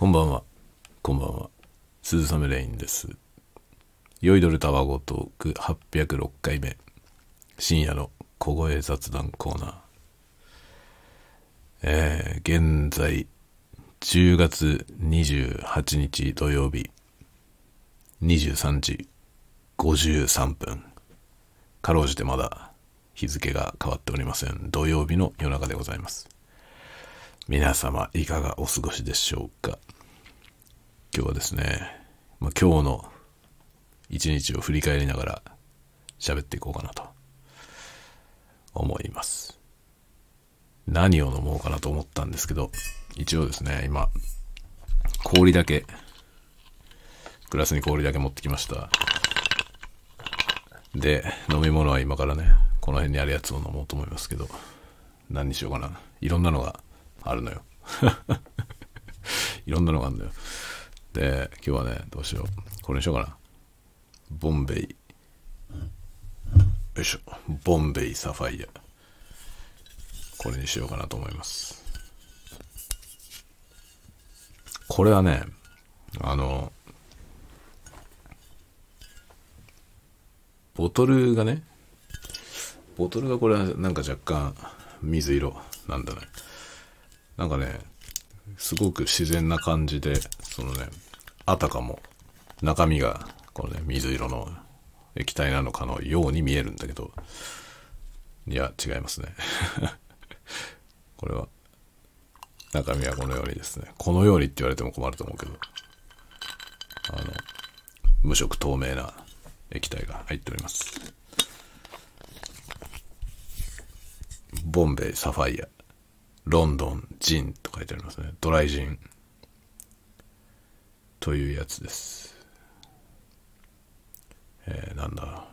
こんばんは。こんばんは。鈴雨レインです。酔いどれたわごトーク806回目。深夜の小声雑談コーナー。えー、現在、10月28日土曜日、23時53分。かろうじてまだ日付が変わっておりません。土曜日の夜中でございます。皆様いかがお過ごしでしょうか？今日はですね、まあ、今日の一日を振り返りながら喋っていこうかなと思います。何を飲もうかなと思ったんですけど一応ですね今氷だけグラスに氷だけ持ってきました。で飲み物は今からねこの辺にあるやつを飲もうと思いますけど何にしようかな。いろんなのがあるのよ。いろんなのがあるのよ。で今日はねどうしよう。これにしようかな。ボンベイ。よいしょ。ボンベイサファイア。これにしようかなと思います。これはねあのボトルがねボトルがこれはなんか若干水色なんだね。なんかねすごく自然な感じでそのねあたかも中身がこのね水色の液体なのかのように見えるんだけどいや違いますね。これは中身はこのようにですね。このようにって言われても困ると思うけどあの無色透明な液体が入っております。ボンベイサファイア。ロンドンジンと書いてありますね。ドライジンというやつです。えー、なんだ。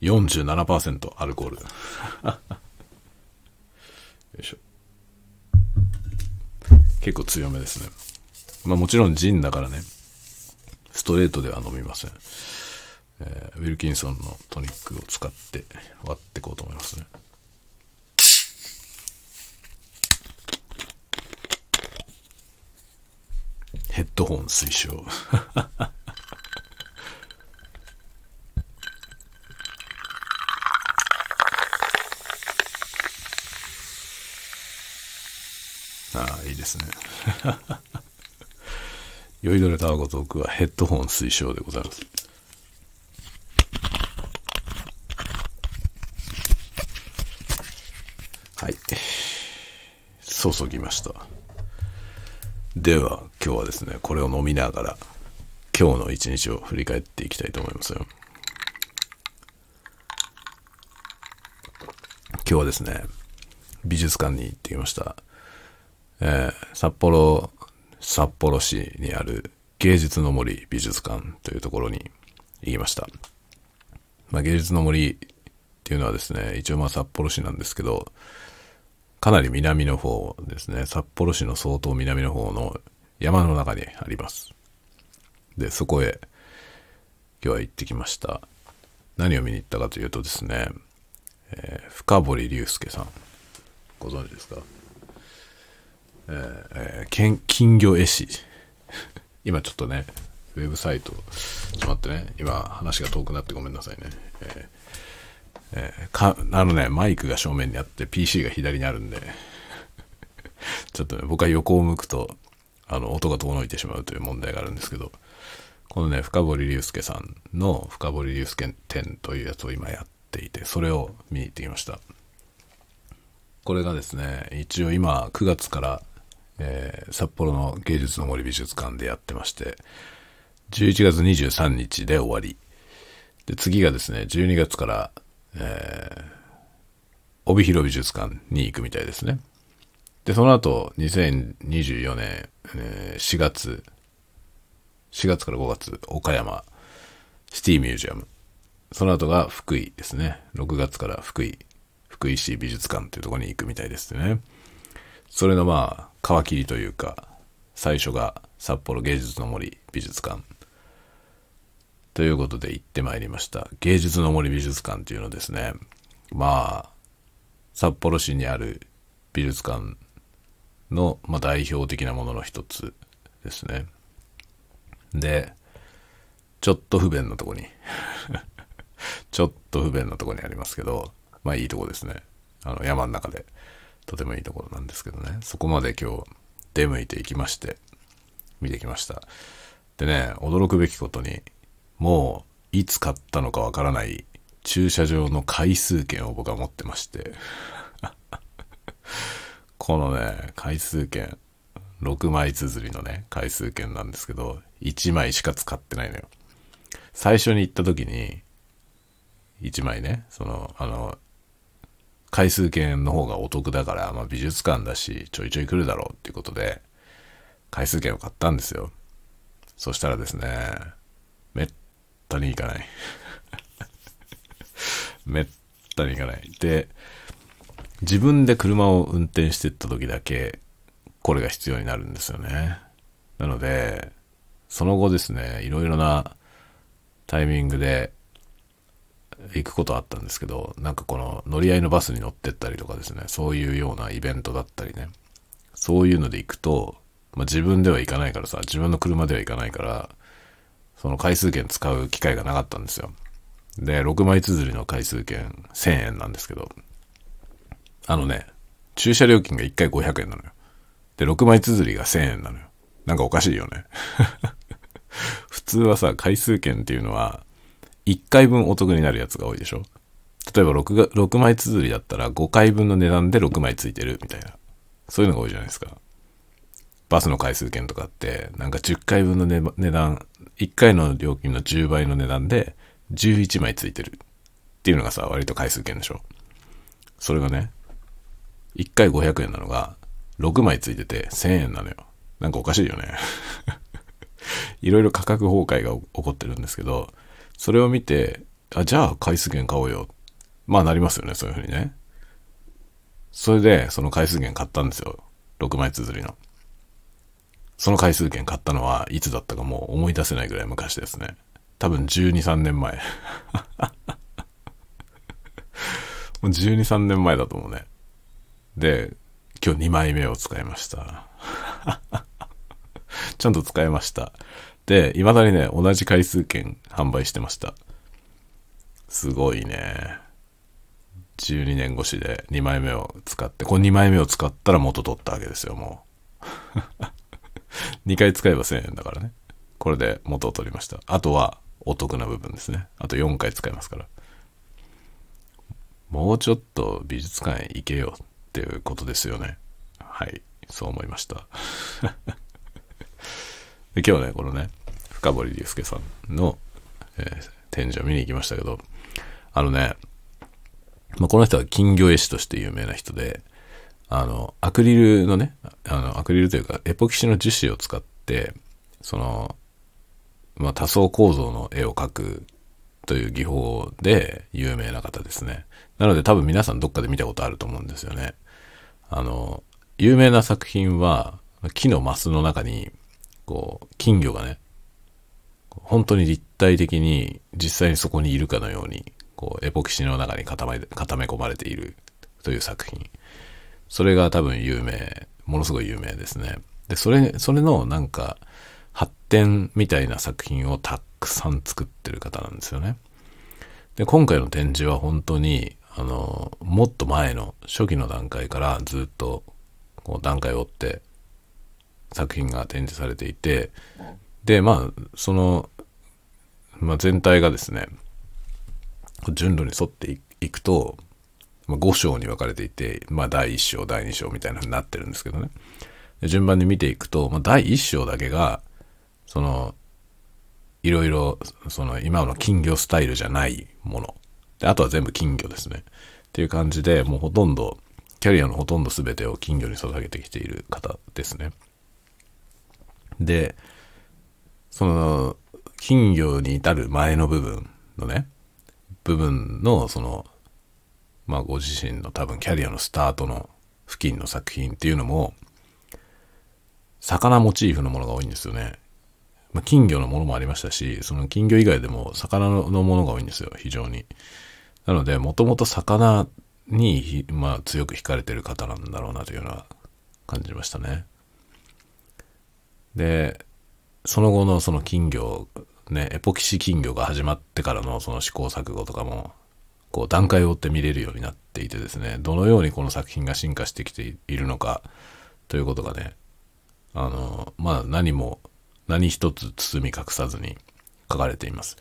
47%アルコール。よいしょ。結構強めですね。まあもちろんジンだからね。ストレートでは飲みません、えー、ウィルキンソンのトニックを使って割っていこうと思いますね。ヘッドホン推奨。ああいいですね。酔いどれたわごトークはヘッドホン推奨でございます。はい。注ぎました。では今日はですねこれを飲みながら今日の一日を振り返っていきたいと思いますよ。今日はですね美術館に行ってきました、えー、札幌札幌市にある芸術の森美術館というところに行きました、まあ、芸術の森っていうのはですね一応まあ札幌市なんですけどかなり南の方ですね。札幌市の相当南の方の山の中にあります。で、そこへ今日は行ってきました。何を見に行ったかというとですね、えー、深堀龍介さん。ご存知ですか？えーえー、金魚絵師。今ちょっとね、ウェブサイト、ちょっと待ってね。今話が遠くなってごめんなさいね。えーえー、か、あのね、マイクが正面にあって PC が左にあるんで ちょっとね、僕は横を向くと、あの、音が遠のいてしまうという問題があるんですけど、このね、深堀龍介さんの深堀龍介展というやつを今やっていて、それを見に行ってきました。これがですね、一応今9月から、えー、札幌の芸術の森美術館でやってまして、11月23日で終わり。で、次がですね、12月からえー、帯広美術館に行くみたいですね。で、その後、2024年、えー、4月、4月から5月、岡山、シティミュージアム。その後が福井ですね。6月から福井、福井市美術館というところに行くみたいですね。それのまあ、皮切りというか、最初が札幌芸術の森美術館。ということで行ってまいりました。芸術の森美術館っていうのですね。まあ、札幌市にある美術館の、まあ、代表的なものの一つですね。で、ちょっと不便なとこに ちょっと不便なとこにありますけど、まあいいとこですね。あの山の中でとてもいいところなんですけどね。そこまで今日出向いていきまして、見てきました。でね、驚くべきことに、もういつ買ったのかわからない駐車場の回数券を僕は持ってまして このね、回数券、6枚綴りのね、回数券なんですけど、1枚しか使ってないのよ。最初に行った時に、1枚ね、その、あの、回数券の方がお得だから、まあ、美術館だし、ちょいちょい来るだろうっていうことで、回数券を買ったんですよ。そしたらですね、ったに行かない。めったに行かない。で、自分で車を運転してった時だけ、これが必要になるんですよね。なので、その後ですね、いろいろなタイミングで行くことあったんですけど、なんかこの乗り合いのバスに乗ってったりとかですね、そういうようなイベントだったりね、そういうので行くと、まあ、自分では行かないからさ、自分の車では行かないから、その回数券使う機会がなかったんですよ。で、6枚綴りの回数券1000円なんですけど、あのね、駐車料金が1回500円なのよ。で、6枚綴りが1000円なのよ。なんかおかしいよね。普通はさ、回数券っていうのは、1回分お得になるやつが多いでしょ例えば 6, が6枚綴りだったら5回分の値段で6枚ついてるみたいな。そういうのが多いじゃないですか。バスの回数券とかって、なんか10回分の、値段、1回の料金の10倍の値段で11枚ついてるっていうのがさ、割と回数券でしょそれがね、1回500円なのが6枚ついてて1000円なのよ。なんかおかしいよね。いろいろ価格崩壊が起こってるんですけど、それを見て、あ、じゃあ回数券買おうよ。まあなりますよね、そういうふうにね。それで、その回数券買ったんですよ。6枚綴りの。その回数券買ったのはいつだったかもう思い出せないぐらい昔ですね。多分12、3年前。もう12、3年前だと思うね。で、今日2枚目を使いました。ちゃんと使いました。で、未だにね、同じ回数券販売してました。すごいね。12年越しで2枚目を使って、この2枚目を使ったら元取ったわけですよ、もう。2回使えば1000円だからね。これで元を取りました。あとはお得な部分ですね。あと4回使えますから。もうちょっと美術館へ行けよっていうことですよね。はい。そう思いました。で今日ね、このね、深堀龍介さんの、えー、展示を見に行きましたけど、あのね、まあ、この人は金魚絵師として有名な人で、あの、アクリルのね、あの、アクリルというか、エポキシの樹脂を使って、その、まあ、多層構造の絵を描くという技法で有名な方ですね。なので多分皆さんどっかで見たことあると思うんですよね。あの、有名な作品は、木のマスの中に、こう、金魚がね、本当に立体的に実際にそこにいるかのように、こう、エポキシの中に固め、固め込まれているという作品。それが多分有名、ものすごい有名ですね。で、それ、それのなんか、発展みたいな作品をたくさん作ってる方なんですよね。で、今回の展示は本当に、あの、もっと前の初期の段階からずっと、こう段階を追って作品が展示されていて、で、まあ、その、まあ、全体がですね、順路に沿っていくと、まあ、5章に分かれていて、まあ、第1章、第2章みたいな風になってるんですけどね。順番に見ていくと、まあ、第1章だけが、その、いろいろ、その、今の金魚スタイルじゃないもの。で、あとは全部金魚ですね。っていう感じで、もうほとんど、キャリアのほとんど全てを金魚に捧げてきている方ですね。で、その、金魚に至る前の部分のね、部分の、その、まあご自身の多分キャリアのスタートの付近の作品っていうのも、魚モチーフのものが多いんですよね。まあ、金魚のものもありましたし、その金魚以外でも魚のものが多いんですよ、非常に。なので、もともと魚に、まあ、強く惹かれてる方なんだろうなというような感じましたね。で、その後のその金魚、ね、エポキシ金魚が始まってからのその試行錯誤とかも、こう段階を追って見れるようになっていてですね、どのようにこの作品が進化してきているのかということがね、あの、まあ何も、何一つ包み隠さずに書かれています。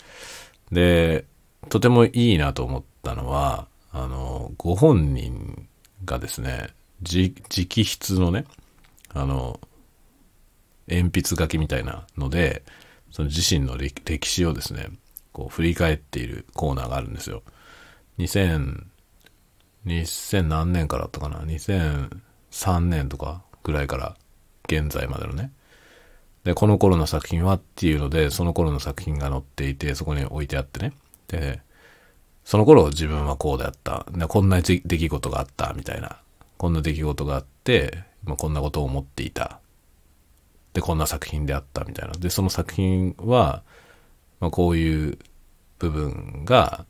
で、とてもいいなと思ったのは、あの、ご本人がですね、直筆のね、あの、鉛筆書きみたいなので、その自身の歴史をですね、こう振り返っているコーナーがあるんですよ。2000何年からだったかな？2003年とかぐらいから現在までのね。で、この頃の作品はっていうので、その頃の作品が載っていて、そこに置いてあってね。で、その頃自分はこうであった。でこんな出来事があった、みたいな。こんな出来事があって、まあ、こんなことを思っていた。で、こんな作品であった、みたいな。で、その作品は、まあ、こういう部分が、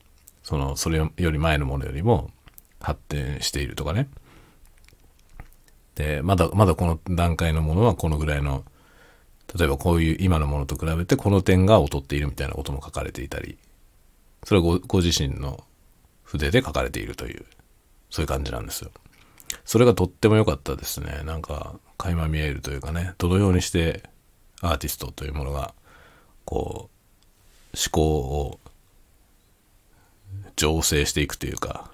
その、それより前のものよりも発展しているとかね。で、まだ、まだこの段階のものはこのぐらいの、例えばこういう今のものと比べてこの点が劣っているみたいなことも書かれていたり、それはごご自身の筆で書かれているという、そういう感じなんですよ。それがとっても良かったですね。なんか、垣間見えるというかね、どのようにしてアーティストというものが、こう、思考を醸成していくというか、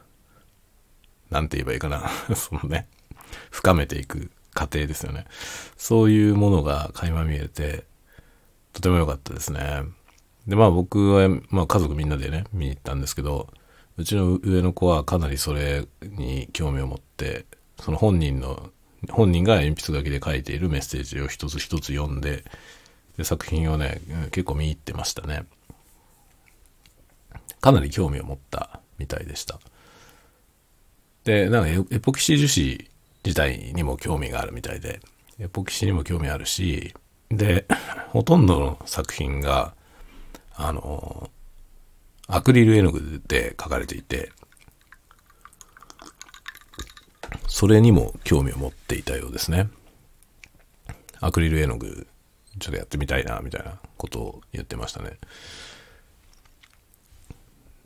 なんて言えばいいかな。そのね、深めていく過程ですよね。そういうものが垣間見えて、とても良かったですね。で、まあ僕は、まあ家族みんなでね、見に行ったんですけど、うちの上の子はかなりそれに興味を持って、その本人の、本人が鉛筆書きで書いているメッセージを一つ一つ読んで、で作品をね、結構見入ってましたね。かなり興味を持ったみたいでした。で、なんかエポキシ樹脂自体にも興味があるみたいで、エポキシにも興味あるし、で、ほとんどの作品が、あの、アクリル絵の具で描かれていて、それにも興味を持っていたようですね。アクリル絵の具、ちょっとやってみたいな、みたいなことを言ってましたね。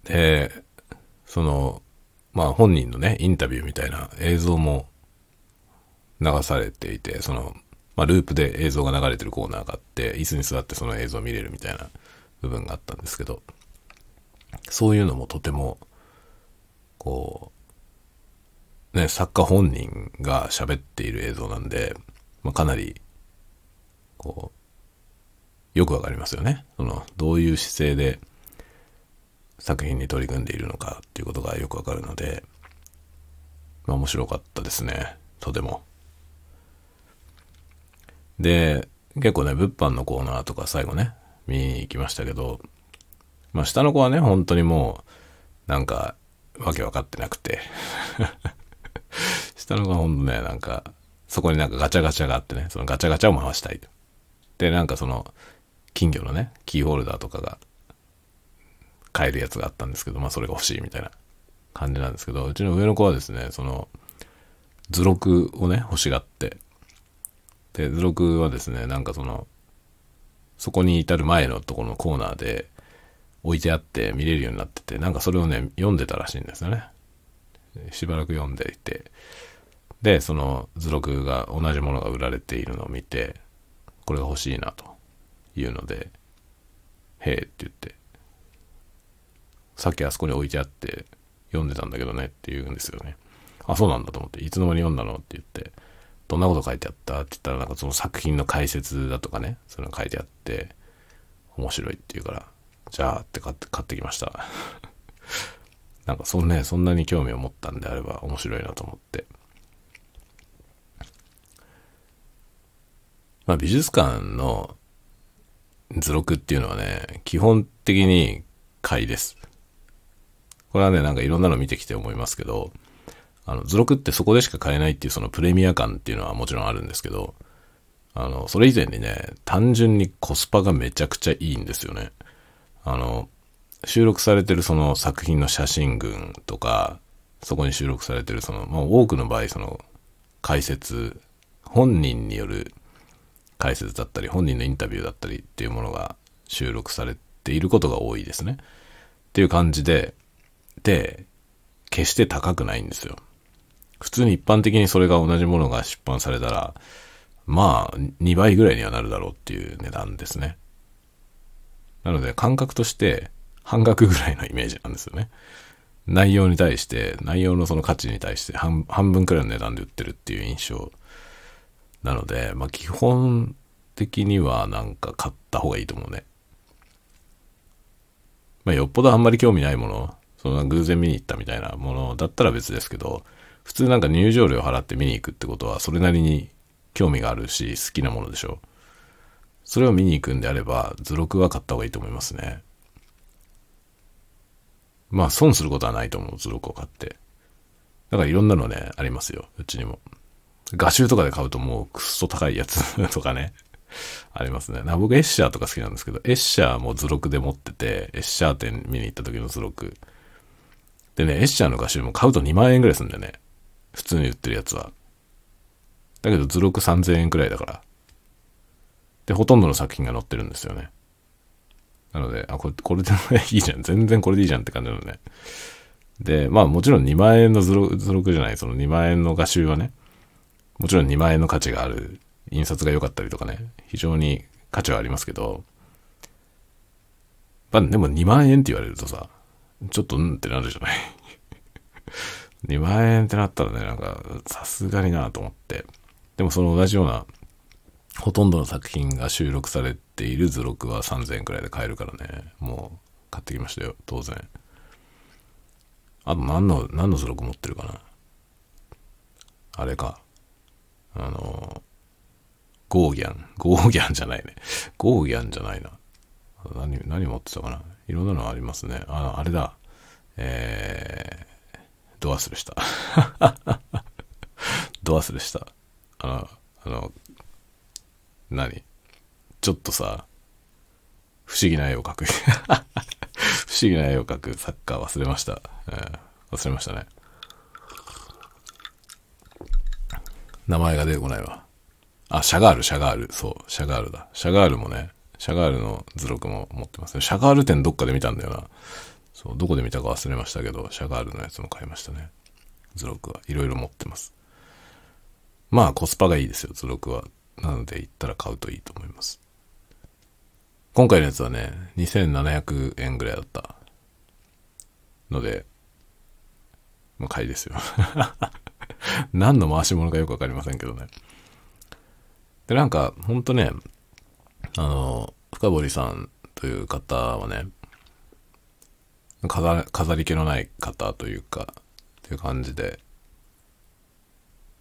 で、その、まあ本人のね、インタビューみたいな映像も流されていて、その、まあループで映像が流れてるコーナーがあって、椅子に座ってその映像を見れるみたいな部分があったんですけど、そういうのもとても、こう、ね、作家本人が喋っている映像なんで、まあ、かなり、こう、よくわかりますよね。その、どういう姿勢で作品に取り組んでいるのかっていうことがよくわかるので、まあ面白かったですね。とても。で、結構ね、物販のコーナーとか最後ね、見に行きましたけど、まあ下の子はね、本当にもう、なんか、わけわかってなくて 下の子はほんとね、なんか、そこになんかガチャガチャがあってね、そのガチャガチャを回したい。で、なんかその、金魚のね、キーホルダーとかが買えるやつがあったんですけど、まあそれが欲しいみたいな感じなんですけど、うちの上の子はですね、その、図録をね、欲しがって、で、図録はですね、なんかその、そこに至る前のところのコーナーで置いてあって見れるようになってて、なんかそれをね、読んでたらしいんですよね。しばらく読んでいて、で、その図録が同じものが売られているのを見て、これが欲しいなというので、へえって言って、さっきあそこに置いてあって読んでたんだけどねって言うんですよね。あ、そうなんだと思って、いつの間に読んだのって言って、どんなこと書いてあったって言ったら、なんかその作品の解説だとかね、それが書いてあって、面白いって言うから、じゃあって買って、買ってきました。なんかそんね、そんなに興味を持ったんであれば面白いなと思って。まあ美術館の図録っていうのはね、基本的に買いです。これはね、なんかいろんなの見てきて思いますけど、あの、図録ってそこでしか買えないっていうそのプレミア感っていうのはもちろんあるんですけど、あの、それ以前にね、単純にコスパがめちゃくちゃいいんですよね。あの、収録されてるその作品の写真群とか、そこに収録されてるその、まあ、多くの場合その解説、本人による解説だったり、本人のインタビューだったりっていうものが収録されていることが多いですね。っていう感じで、で、決して高くないんですよ。普通に一般的にそれが同じものが出版されたら、まあ、2倍ぐらいにはなるだろうっていう値段ですね。なので、感覚として半額ぐらいのイメージなんですよね。内容に対して、内容のその価値に対して半半分くらいの値段で売ってるっていう印象なので、まあ基本的にはなんか買った方がいいと思うね。まあよっぽどあんまり興味ないもの、その偶然見に行ったみたいなものだったら別ですけど、普通なんか入場料払って見に行くってことはそれなりに興味があるし好きなものでしょ。それを見に行くんであれば図録は買った方がいいと思いますね。まあ損することはないと思う、図録を買って。だからいろんなのね、ありますよ、うちにも。画集とかで買うともうくっそ高いやつ とかね、ありますね。な僕エッシャーとか好きなんですけど、エッシャーも図録で持ってて、エッシャー店見に行った時の図録。でね、エッシャーの画集も買うと2万円ぐらいするんだよね。普通に売ってるやつは。だけど図録3000円くらいだから。で、ほとんどの作品が載ってるんですよね。なので、あ、これ、これでいいじゃん。全然これでいいじゃんって感じなのね。で、まあもちろん2万円の図録図録じゃない、その2万円の画集はね、もちろん2万円の価値がある、印刷が良かったりとかね、非常に価値はありますけど、まあでも2万円って言われるとさ、ちょっとうんってなるじゃない。2万円ってなったらね、なんか、さすがになと思って。でもその同じような、ほとんどの作品が収録されている図録は3000円くらいで買えるからね、もう買ってきましたよ、当然。あと何の、何の図録持ってるかなあれか。あの、ゴーギャン。ゴーギャンじゃないね。ゴーギャンじゃないな。何、何持ってたかないろんなのありますね。あ、あれだ。えー、ド忘れした。ド忘れした。あの、あの、何？ちょっとさ、不思議な絵を描く。不思議な絵を描くサッカー忘れました。えー、忘れましたね。名前が出てこないわ。あ、シャガール、シャガール。そう、シャガールだ。シャガールもね、シャガールの図録も持ってますね。シャガール店どっかで見たんだよな。そう、どこで見たか忘れましたけど、シャガールのやつも買いましたね。図録はいろいろ持ってます。まあコスパがいいですよ、図録は。なので行ったら買うといいと思います。今回のやつはね、2700円ぐらいだったので、まあ買いですよ。何の回し物かよくわかりませんけどね。で、なんか、ほんとね、あの、深堀さんという方はね、飾飾り気のない方というか、っていう感じで、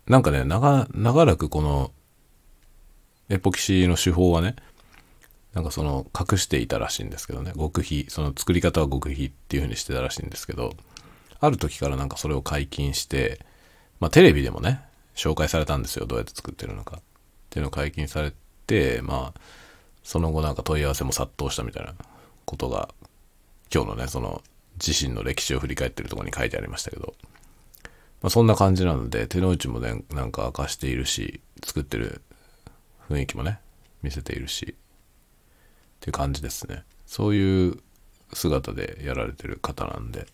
なんかね、長、長らくこの、エポキシの手法はね、なんかその、隠していたらしいんですけどね、極秘、その作り方は極秘っていう風にしてたらしいんですけど、ある時からなんかそれを解禁して、まあテレビでもね、紹介されたんですよ、どうやって作ってるのか。っていうのを解禁されて、まあ、その後なんか問い合わせも殺到したみたいなことが、今日のね、その自身の歴史を振り返ってるとこに書いてありましたけど、まあそんな感じなので、手の内もね、なんか明かしているし、作ってる雰囲気もね、見せているし、っていう感じですね。そういう姿でやられてる方なんで。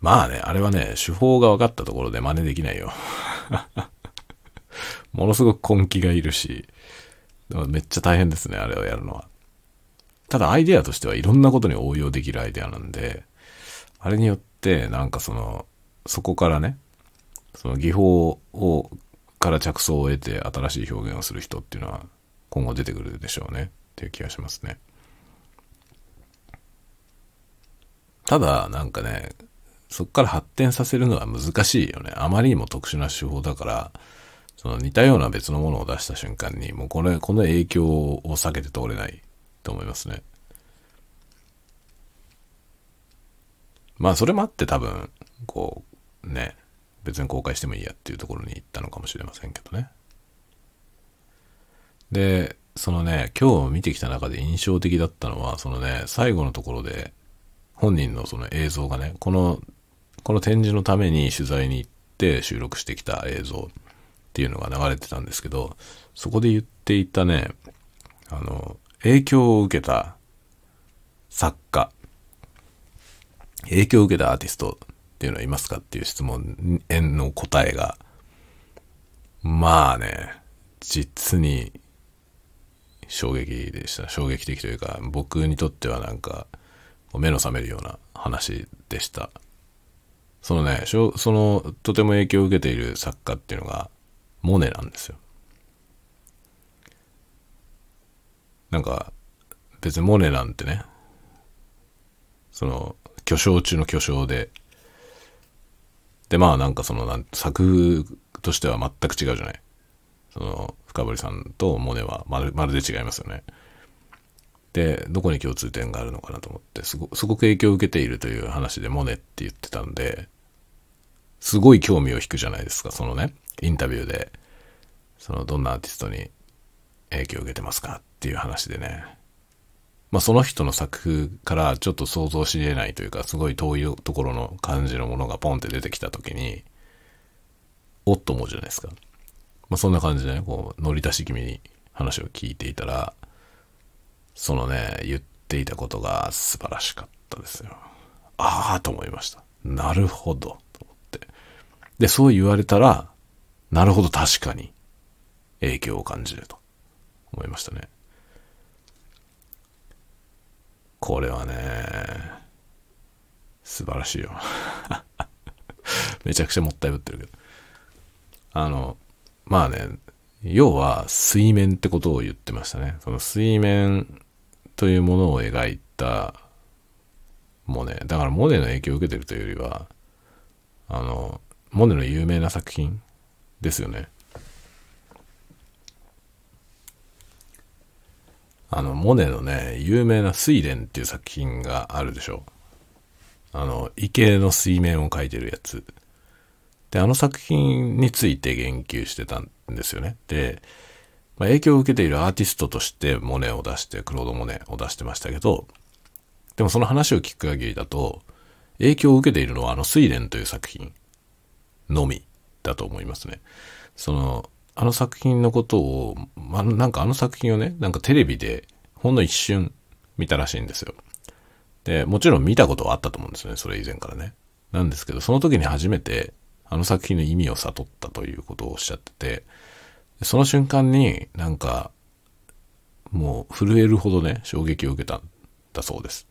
まあね、あれはね、手法が分かったところで真似できないよ。ものすごく根気がいるし、めっちゃ大変ですね、あれをやるのは。ただアイデアとしてはいろんなことに応用できるアイデアなんで、あれによってなんかその、そこからね、その技法を、から着想を得て新しい表現をする人っていうのは今後出てくるでしょうねっていう気がしますね。ただなんかね、そこから発展させるのは難しいよね。あまりにも特殊な手法だから、その似たような別のものを出した瞬間に、もうこれ、この影響を避けて通れないと思いますね。まあそれもあって多分、こう、ね、別に公開してもいいやっていうところに行ったのかもしれませんけどね。で、そのね、今日見てきた中で印象的だったのは、そのね、最後のところで、本人のその映像がね、この、この展示のために取材に行っって収録してきた映像っていうのが流れてたんですけど、そこで言っていたね、あの、影響を受けた作家、影響を受けたアーティストっていうのはいますかっていう質問への答えが、まあね、実に衝撃でした。衝撃的というか、僕にとってはなんか、目の覚めるような話でした。そのね、その、とても影響を受けている作家っていうのが、モネなんですよ。なんか、別にモネなんてね、その、巨匠中の巨匠で、で、まあなんかその、なん作としては全く違うじゃない。その、深堀さんとモネはまるまるで違いますよね。で、どこに共通点があるのかなと思って、すごすごく影響を受けているという話でモネって言ってたんで、すごい興味を引くじゃないですか、そのね、インタビューで、その、どんなアーティストに影響を受けてますかっていう話でね、まあその人の作風からちょっと想像し得ないというか、すごい遠いところの感じのものがポンって出てきた時に、おっと思うじゃないですか。まあそんな感じでね、こう、乗り出し気味に話を聞いていたら、そのね、言っていたことが素晴らしかったですよ。ああと思いました。なるほど。と思って。で、そう言われたら、なるほど確かに影響を感じると思いましたね。これはね、素晴らしいよ。めちゃくちゃもったいぶってるけど。あの、まあね、要は水面ってことを言ってましたね。その水面というものを描いたモネ。だからモネの影響を受けてるというよりは、あの、モネの有名な作品ですよね。あの、モネのね、有名な睡蓮っていう作品があるでしょ。あの、池の水面を描いてるやつ。で、あの作品について言及してたんですよね。で、まあ、影響を受けているアーティストとしてモネを出して、クロード・モネを出してましたけど、でもその話を聞く限りだと、影響を受けているのはあの睡蓮という作品のみだと思いますね。その、あの作品のことを、まあ、なんかあの作品をね、なんかテレビでほんの一瞬見たらしいんですよ。で、もちろん見たことはあったと思うんですよね、それ以前からね。なんですけど、その時に初めて、あの作品の意味を悟ったということをおっしゃってて、その瞬間になんか、もう震えるほどね、衝撃を受けたんだそうです。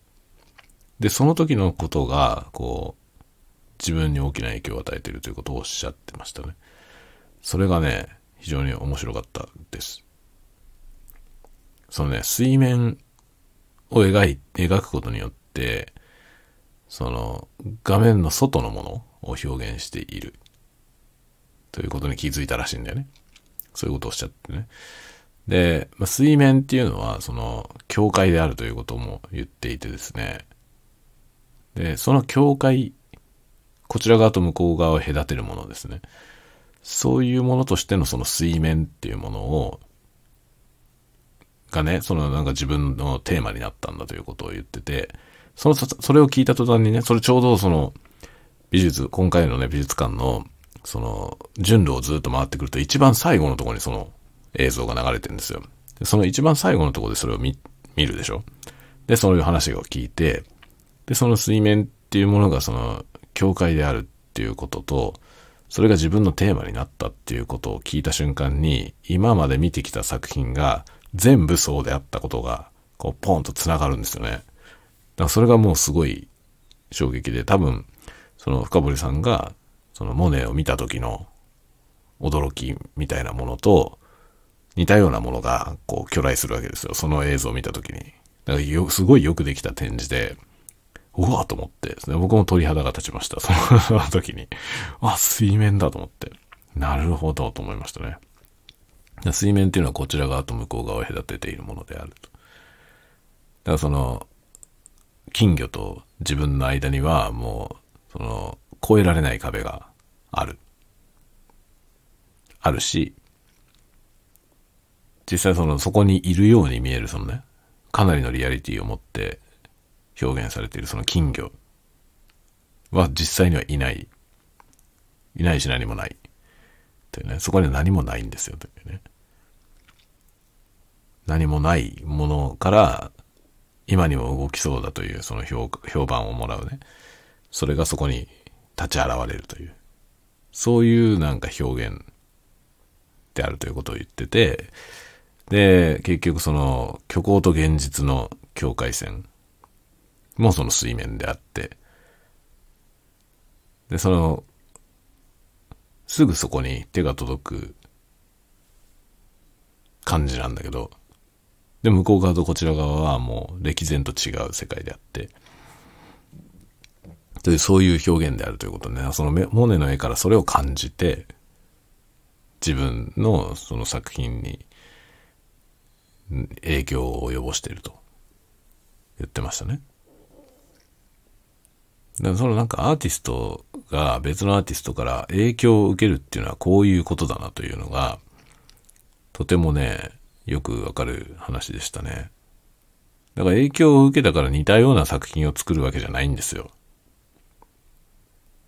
で、その時のことが、こう、自分に大きな影響を与えているということをおっしゃってましたね。それがね、非常に面白かったです。そのね、水面を描い、描くことによって、その画面の外のものを表現しているということに気づいたらしいんだよね。そういうことをおっしゃってね。で、まあ、水面っていうのは、その、境界であるということも言っていてですね。で、その境界、こちら側と向こう側を隔てるものですね。そういうものとしてのその水面っていうものを、がね、そのなんか自分のテーマになったんだということを言ってて、その、それを聞いた途端にね、それちょうどその、美術、今回のね、美術館の、その、順路をずっと回ってくると、一番最後のところにその映像が流れてるんですよ。その一番最後のところでそれを見、見るでしょで、そういう話を聞いて、で、その水面っていうものがその、境界であるっていうことと、それが自分のテーマになったっていうことを聞いた瞬間に、今まで見てきた作品が全部そうであったことが、こう、ポンと繋がるんですよね。だからそれがもうすごい衝撃で、多分、その深堀さんが、そのモネを見た時の驚きみたいなものと、似たようなものが、こう、巨来するわけですよ。その映像を見た時に。だからよ、すごいよくできた展示で、うわと思ってですね、僕も鳥肌が立ちました。その時に。あ、水面だと思って。なるほどと思いましたね。水面っていうのはこちら側と向こう側を隔てているものであると。だからその、金魚と自分の間にはもう、その、越えられない壁がある。あるし、実際その、そこにいるように見えるそのね、かなりのリアリティを持って表現されているその金魚は実際にはいない。いないし何もない。というね、そこに何もないんですよ、というね。何もないものから、今にも動きそうだという、その評評判をもらうね。それがそこに立ち現れるという。そういうなんか表現であるということを言ってて、で、結局その虚構と現実の境界線もその水面であって、で、その、すぐそこに手が届く感じなんだけど、で、向こう側とこちら側はもう歴然と違う世界であって、というそういう表現であるということね、そのモネの絵からそれを感じて、自分のその作品に影響を及ぼしていると言ってましたね。だからそのなんかアーティストが別のアーティストから影響を受けるっていうのはこういうことだなというのが、とてもね、よくわかる話でしたね。だから影響を受けたから似たような作品を作るわけじゃないんですよ。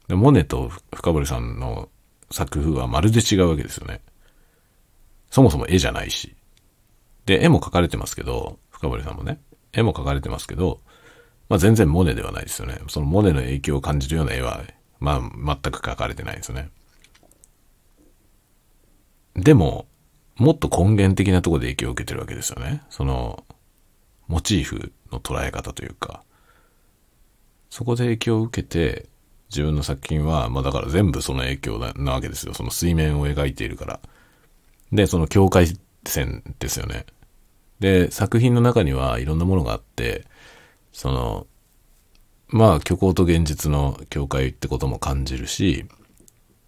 でモネと深堀さんの作風はまるで違うわけですよね。そもそも絵じゃないし。で、絵も描かれてますけど、深堀さんもね、絵も描かれてますけど、まあ全然モネではないですよね。そのモネの影響を感じるような絵は、まあ全く描かれてないですよね。でも、もっと根源的なところで影響を受けてるわけですよね。その、モチーフの捉え方というか、そこで影響を受けて、自分の作品は、まあだから全部その影響なわけですよ。その水面を描いているから。で、その境界線ですよね。で、作品の中にはいろんなものがあって、その、まあ虚構と現実の境界ってことも感じるし、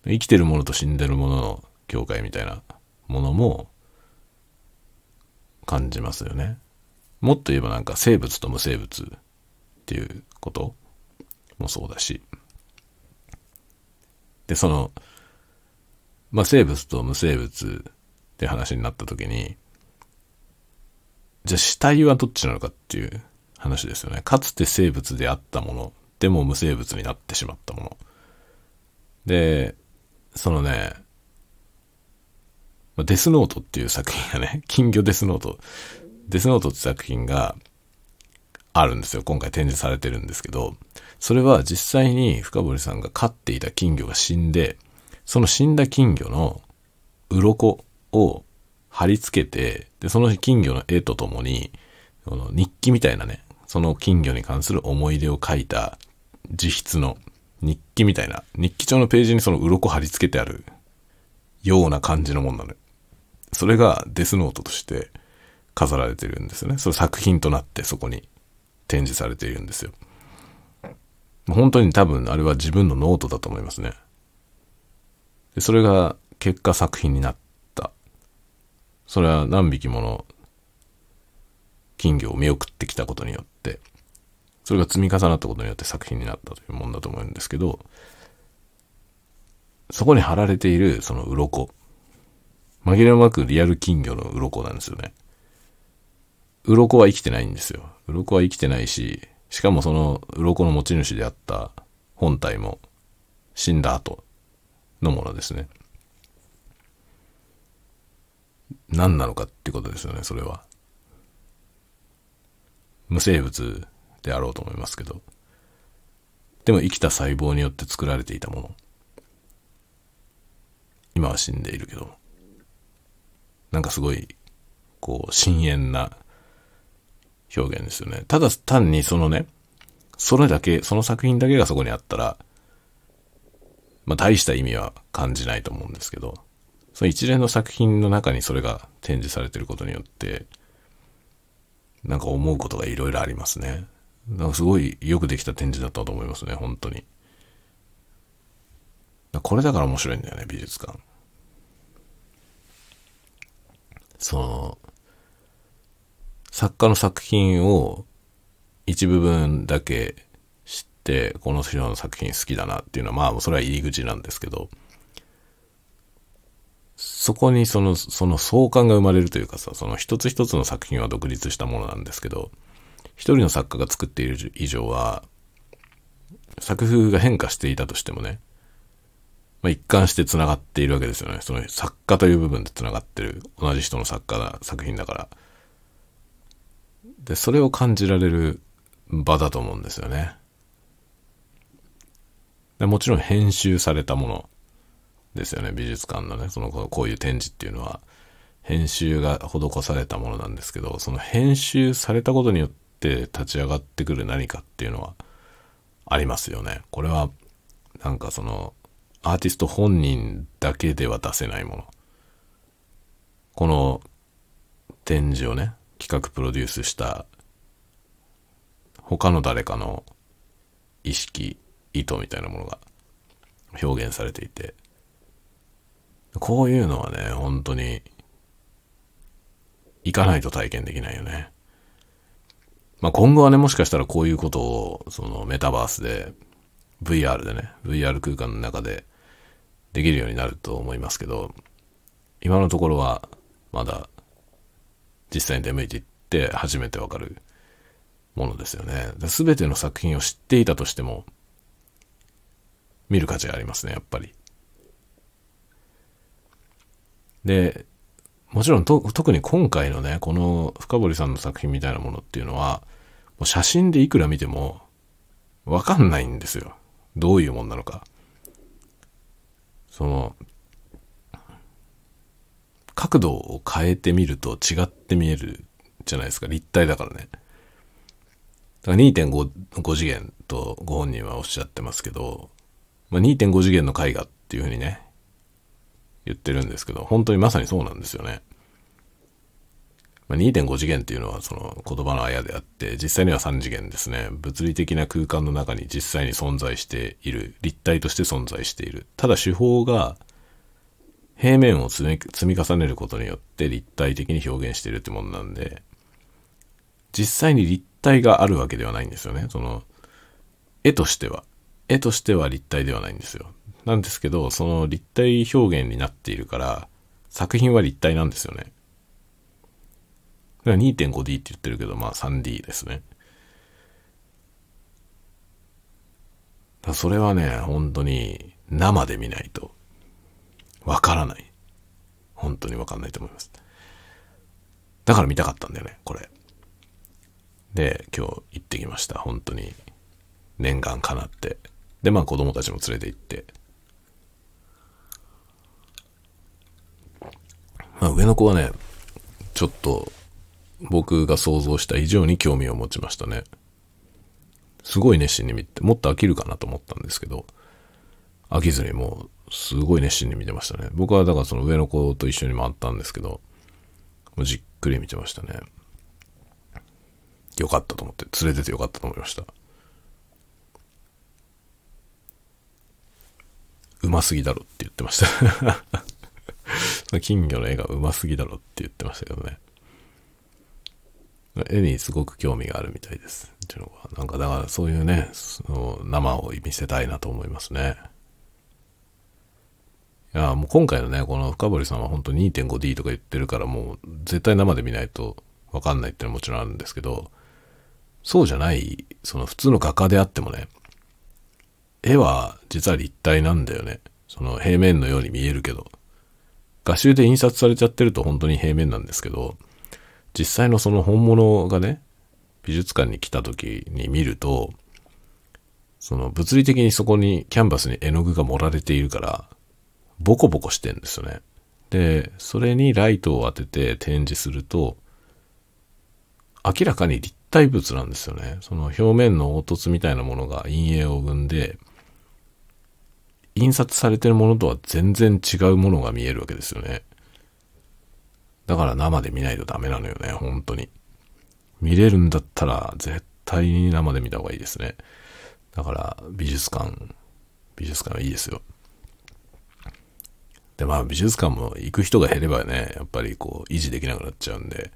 生きてるものと死んでるものの境界みたいなものも感じますよね。もっと言えばなんか生物と無生物っていうこともそうだし。で、その、まあ、生物と無生物って話になった時に、じゃあ死体はどっちなのかっていう話ですよね。かつて生物であったもの、でも無生物になってしまったもの。で、そのね、デスノートっていう作品がね、金魚デスノート、デスノートって作品があるんですよ。今回展示されてるんですけど、それは実際に深堀さんが飼っていた金魚が死んで、その死んだ金魚の鱗を貼り付けて、で、その金魚の絵とともに、この日記みたいなね、その金魚に関する思い出を書いた自筆の日記みたいな、日記帳のページにその鱗貼り付けてあるような感じのもんなのよ。それがデスノートとして飾られてるんですよね。それ作品となってそこに展示されているんですよ。本当に多分あれは自分のノートだと思いますね。でそれが結果作品になった。それは何匹もの金魚を見送ってきたことによって、それが積み重なったことによって作品になったというもんだと思うんですけど、そこに貼られているその鱗。紛れもなくリアル金魚の鱗なんですよね。鱗は生きてないんですよ。鱗は生きてないし、しかもその鱗の持ち主であった本体も死んだ後のものですね。何なのかってことですよね、それは。無生物であろうと思いますけど。でも生きた細胞によって作られていたもの。今は死んでいるけど。なんかすごい、こう、深遠な表現ですよね。ただ単にそのね、それだけ、その作品だけがそこにあったら、まあ大した意味は感じないと思うんですけど、その一連の作品の中にそれが展示されてることによって、なんか思うことがいろいろありますね。なんかすごいよくできた展示だったと思いますね、本当に。これだから面白いんだよね、美術館。その、作家の作品を一部分だけ知って、この人の作品好きだなっていうのは、まあ、それは入り口なんですけど、そこにその、その相関が生まれるというかさ、その一つ一つの作品は独立したものなんですけど、一人の作家が作っている以上は、作風が変化していたとしてもね、まあ、一貫して繋がっているわけですよね。その作家という部分で繋がってる。同じ人の作家な作品だから。で、それを感じられる場だと思うんですよね。でもちろん編集されたものですよね。美術館のね、そのこういう展示っていうのは、編集が施されたものなんですけど、その編集されたことによって立ち上がってくる何かっていうのはありますよね。これは、なんかその、アーティスト本人だけでは出せないもの。この展示をね、企画プロデュースした他の誰かの意識、意図みたいなものが表現されていて、こういうのはね、本当に行かないと体験できないよね。まあ、今後はね、もしかしたらこういうことを、そのメタバースで、VR でね、VR 空間の中でできるようになると思いますけど、今のところはまだ実際に出向いていって初めてわかるものですよね。すべての作品を知っていたとしても、見る価値がありますね、やっぱり。で、もちろんと、特に今回のね、この深堀さんの作品みたいなものっていうのは、もう写真でいくら見ても、わかんないんですよ。どういうもんなのか。その、角度を変えてみると違って見えるじゃないですか。立体だからね。だから2.5次元とご本人はおっしゃってますけど、まあ、2.5次元の絵画っていうふうにね、言ってるんですけど、本当にまさにそうなんですよね。まあ、2.5次元っていうのはその言葉のあやであって、実際には3次元ですね。物理的な空間の中に実際に存在している、立体として存在している。ただ手法が平面を積み積み重ねることによって立体的に表現しているってものなんで、実際に立体があるわけではないんですよね。その、絵としては。絵としては立体ではないんですよ。なんですけど、その立体表現になっているから、作品は立体なんですよね。だから 2.5D って言ってるけど、まあ 3D ですね。それはね、本当に生で見ないとわからない。本当にわかんないと思います。だから見たかったんだよね、これ。で、今日行ってきました。本当に念願かなって。で、まあ子供たちも連れて行って。まあ上の子はね、ちょっと僕が想像した以上に興味を持ちましたね。すごい熱心に見て、もっと飽きるかなと思ったんですけど、飽きずにもうすごい熱心に見てましたね。僕はだからその上の子と一緒に回ったんですけど、もうじっくり見てましたね。よかったと思って、連れててよかったと思いました。うますぎだろって言ってました 金魚の絵がうますぎだろって言ってましたけどね。絵にすごく興味があるみたいです。っていうのは。なんかだからそういうね、その生を見せたいなと思いますね。いや、もう今回のね、この深堀さんは本当 2.5D とか言ってるからもう絶対生で見ないとわかんないっていのはもちろんあるんですけど、そうじゃない、その普通の画家であってもね、絵は実は立体なんだよね。その平面のように見えるけど。画集で印刷されちゃってると本当に平面なんですけど、実際のその本物がね、美術館に来た時に見ると、その物理的にそこにキャンバスに絵の具が盛られているから、ボコボコしてんですよね。で、それにライトを当てて展示すると、明らかに立体物なんですよね。その表面の凹凸みたいなものが陰影を生んで、印刷されてるものとは全然違うものが見えるわけですよね。だから生で見ないとダメなのよね、本当に。見れるんだったら絶対に生で見た方がいいですね。だから美術館、美術館はいいですよ。で、まあ美術館も行く人が減ればね、やっぱりこう維持できなくなっちゃうんで、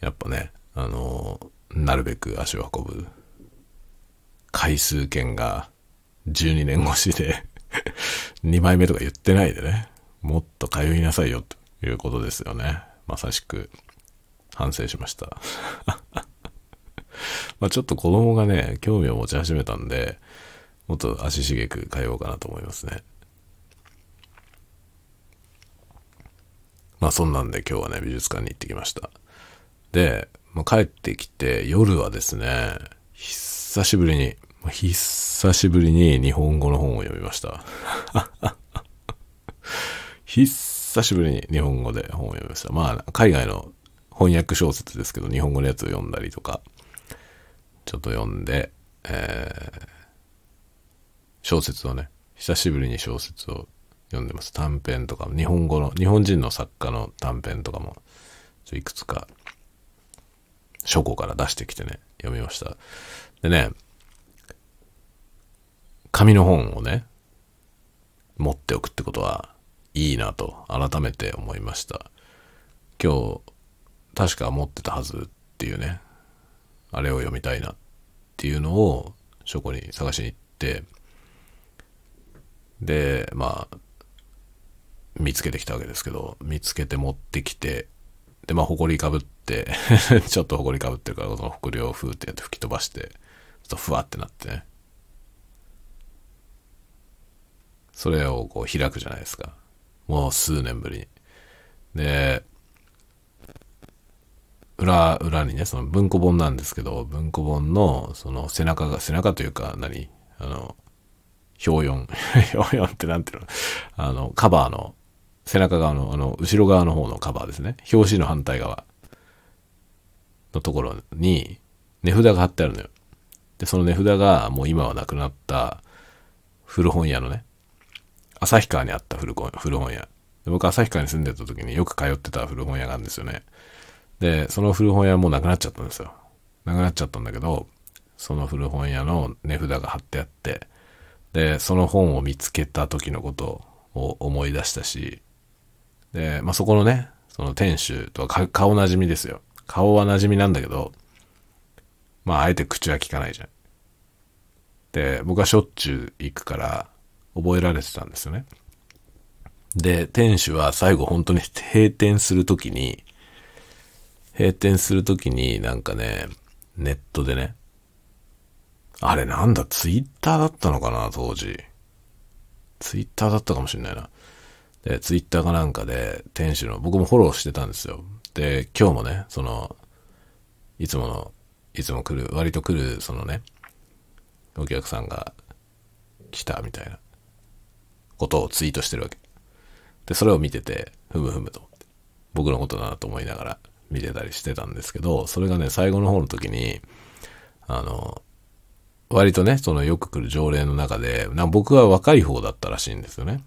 やっぱね、あの、なるべく足を運ぶ回数券が12年越しで 2枚目とか言ってないでね、もっと通いなさいよということですよね。まさしく、反省しました。まあちょっと子供がね、興味を持ち始めたんで、もっと足しげく通おうかなと思いますね。まあそんなんで今日はね、美術館に行ってきました。で、まあ、帰ってきて夜はですね、久しぶりに久しぶりに日本語の本を読みました。久しぶりに日本語で本を読みました。まあ、海外の翻訳小説ですけど、日本語のやつを読んだりとか、ちょっと読んで、えー、小説をね、久しぶりに小説を読んでます。短編とか日本語の、日本人の作家の短編とかも、いくつか、書庫から出してきてね、読みました。でね、紙の本をね、持っておくってことはいいなと改めて思いました。今日、確か持ってたはずっていうね、あれを読みたいなっていうのを書庫に探しに行って、で、まあ、見つけてきたわけですけど、見つけて持ってきて、で、まあ、埃かぶって ちょっと埃かぶってるから、その埃をふーってやって吹き飛ばして、ちょっとふわってなってね。それをこう開くじゃないですか。もう数年ぶりに。で、裏、裏にね、その文庫本なんですけど、文庫本の、その背中が、背中というか何、あの、表4。表4ってなんていうの？あの、カバーの、背中側の、あの、後ろ側の方のカバーですね。表紙の反対側のところに、値札が貼ってあるのよ。で、その値札がもう今はなくなった古本屋のね、旭川にあった古本古本屋。僕旭川に住んでた時によく通ってた古本屋があるんですよね。で、その古本屋もうなくなっちゃったんですよ。なくなっちゃったんだけど、その古本屋の値札が貼ってあって、で、その本を見つけた時のことを思い出したし、で、まあ、そこのね、その店主とは顔なじみですよ。顔はなじみなんだけど、まあ、あえて口は聞かないじゃん。で、僕はしょっちゅう行くから、覚えられてたんですよね。で、店主は最後本当に閉店するときに、閉店するときになんかね、ネットでね、あれなんだ、ツイッターだったのかな、当時。ツイッターだったかもしれないな。で、ツイッターかなんかで、店主の、僕もフォローしてたんですよ。で、今日もね、その、いつもの、いつも来る、割と来る、そのね、お客さんが来たみたいなことをツイートしてるわけ。で、それを見てて、ふむふむと思って、僕のことだなと思いながら見てたりしてたんですけど、それがね、最後の方の時に、あの、割とね、そのよく来る常連の中で、な僕は若い方だったらしいんですよね。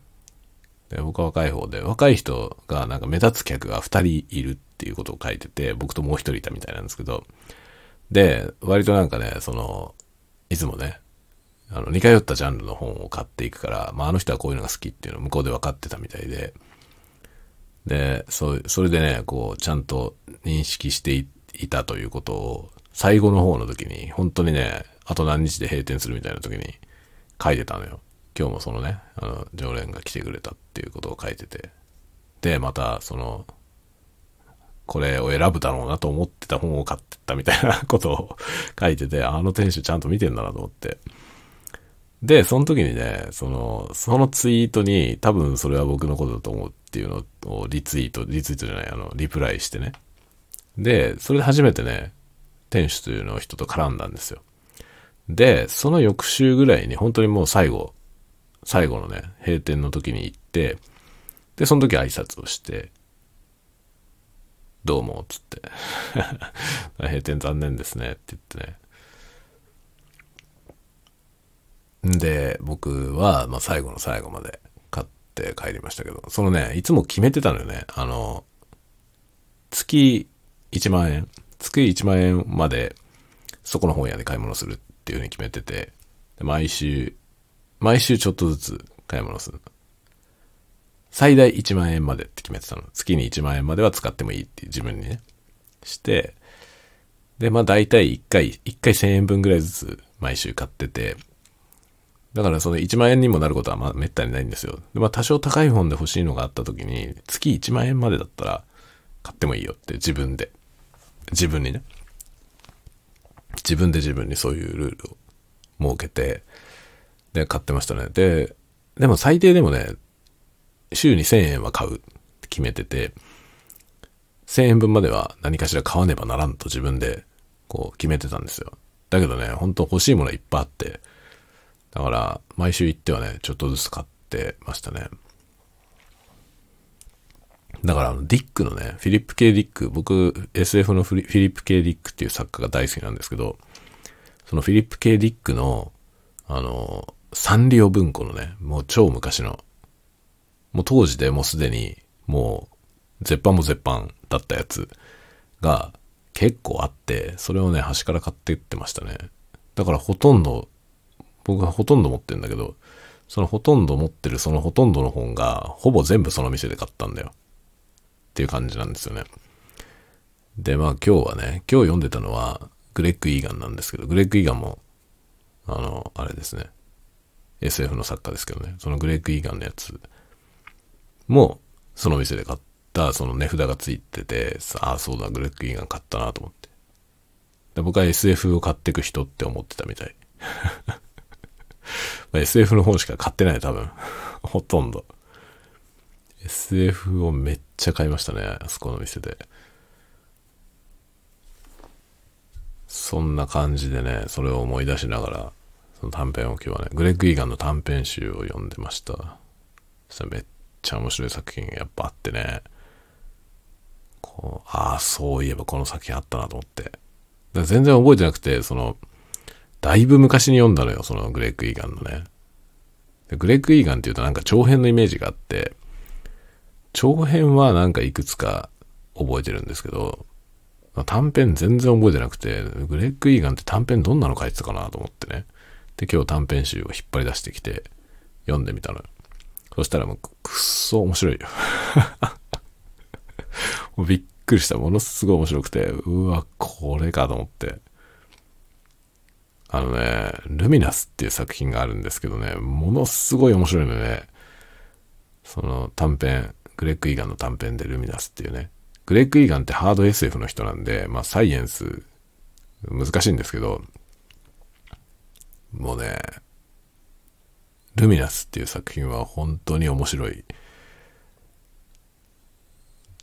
で僕は若い方で、若い人がなんか目立つ客が2人いるっていうことを書いてて、僕ともう1人いたみたいなんですけど、で、割となんかね、その、いつもね、あの、似通ったジャンルの本を買っていくから、まあ、あの人はこういうのが好きっていうのを向こうで分かってたみたいで、で、そう、それでね、こう、ちゃんと認識していたということを、最後の方の時に、本当にね、あと何日で閉店するみたいな時に書いてたのよ。今日もそのね、あの、常連が来てくれたっていうことを書いてて。で、また、その、これを選ぶだろうなと思ってた本を買ってったみたいなことを書いてて、あの店主ちゃんと見てんだなと思って。で、その時にね、その、そのツイートに多分それは僕のことだと思うっていうのをリツイート、リツイートじゃない、あの、リプライしてね。で、それで初めてね、店主というのを人と絡んだんですよ。で、その翌週ぐらいに本当にもう最後、最後のね、閉店の時に行って、で、その時挨拶をして、どうも、つって。閉店残念ですね、って言ってね。で、僕は、まあ、最後の最後まで買って帰りましたけど、そのね、いつも決めてたのよね。あの、月1万円、月1万円まで、そこの本屋で買い物するっていう風に決めてて、毎週、毎週ちょっとずつ買い物する。最大1万円までって決めてたの。月に1万円までは使ってもいいって自分にね、して、で、まあ大体1回、1回1000円分ぐらいずつ毎週買ってて、だからその1万円にもなることはまあめったにないんですよ。で、まあ多少高い本で欲しいのがあった時に、月1万円までだったら買ってもいいよって自分で。自分にね。自分で自分にそういうルールを設けて、で、買ってましたね。で、でも最低でもね、週に1000円は買うって決めてて、1000円分までは何かしら買わねばならんと自分でこう決めてたんですよ。だけどね、本当欲しいものいっぱいあって、だから毎週行ってはね、ちょっとずつ買ってましたね。だからあの、ディックのね、フィリップ・ケイ・ディック、僕、SF のフィリップ・ケイ・ディックっていう作家が大好きなんですけど、そのフィリップ・ケイ・ディックの、あの、サンリオ文庫のね、もう超昔の、もう当時でもうすでに、もう、絶版も絶版だったやつが結構あって、それをね、端から買ってってましたね。だからほとんど、僕はほとんど持ってるんだけど、そのほとんど持ってるそのほとんどの本が、ほぼ全部その店で買ったんだよ。っていう感じなんですよね。で、まあ今日はね、今日読んでたのはグレッグ・イーガンなんですけど、グレッグ・イーガンも、あの、あれですね、SF の作家ですけどね、そのグレッグ・イーガンのやつも、その店で買った、その値札がついてて、ああ、そうだ、グレッグ・イーガン買ったなと思って。で僕は SF を買ってく人って思ってたみたい。ま SF の本しか買ってない多分。ほとんど。SF をめっちゃ買いましたね。あそこの店で。そんな感じでね、それを思い出しながら、その短編を今日はね、グレッグ・イーガンの短編集を読んでました。それめっちゃ面白い作品がやっぱあってね、こう、ああ、そういえばこの作品あったなと思って。全然覚えてなくて、その、だいぶ昔に読んだのよ、そのグレッグ・イーガンのね。グレッグ・イーガンっていうとなんか長編のイメージがあって、長編はなんかいくつか覚えてるんですけど、短編全然覚えてなくて、グレッグ・イーガンって短編どんなの書いてたかなと思ってね。で、今日短編集を引っ張り出してきて読んでみたのよ。そしたらもうくっそ面白いよ もうびっくりした。ものすごい面白くて、うわ、これかと思って。あのね、ルミナスっていう作品があるんですけどね、ものすごい面白いのね。その短編、グレッグ・イーガンの短編でルミナスっていうね。グレッグ・イーガンってハード SF の人なんで、まあサイエンス難しいんですけど、もうね、ルミナスっていう作品は本当に面白い。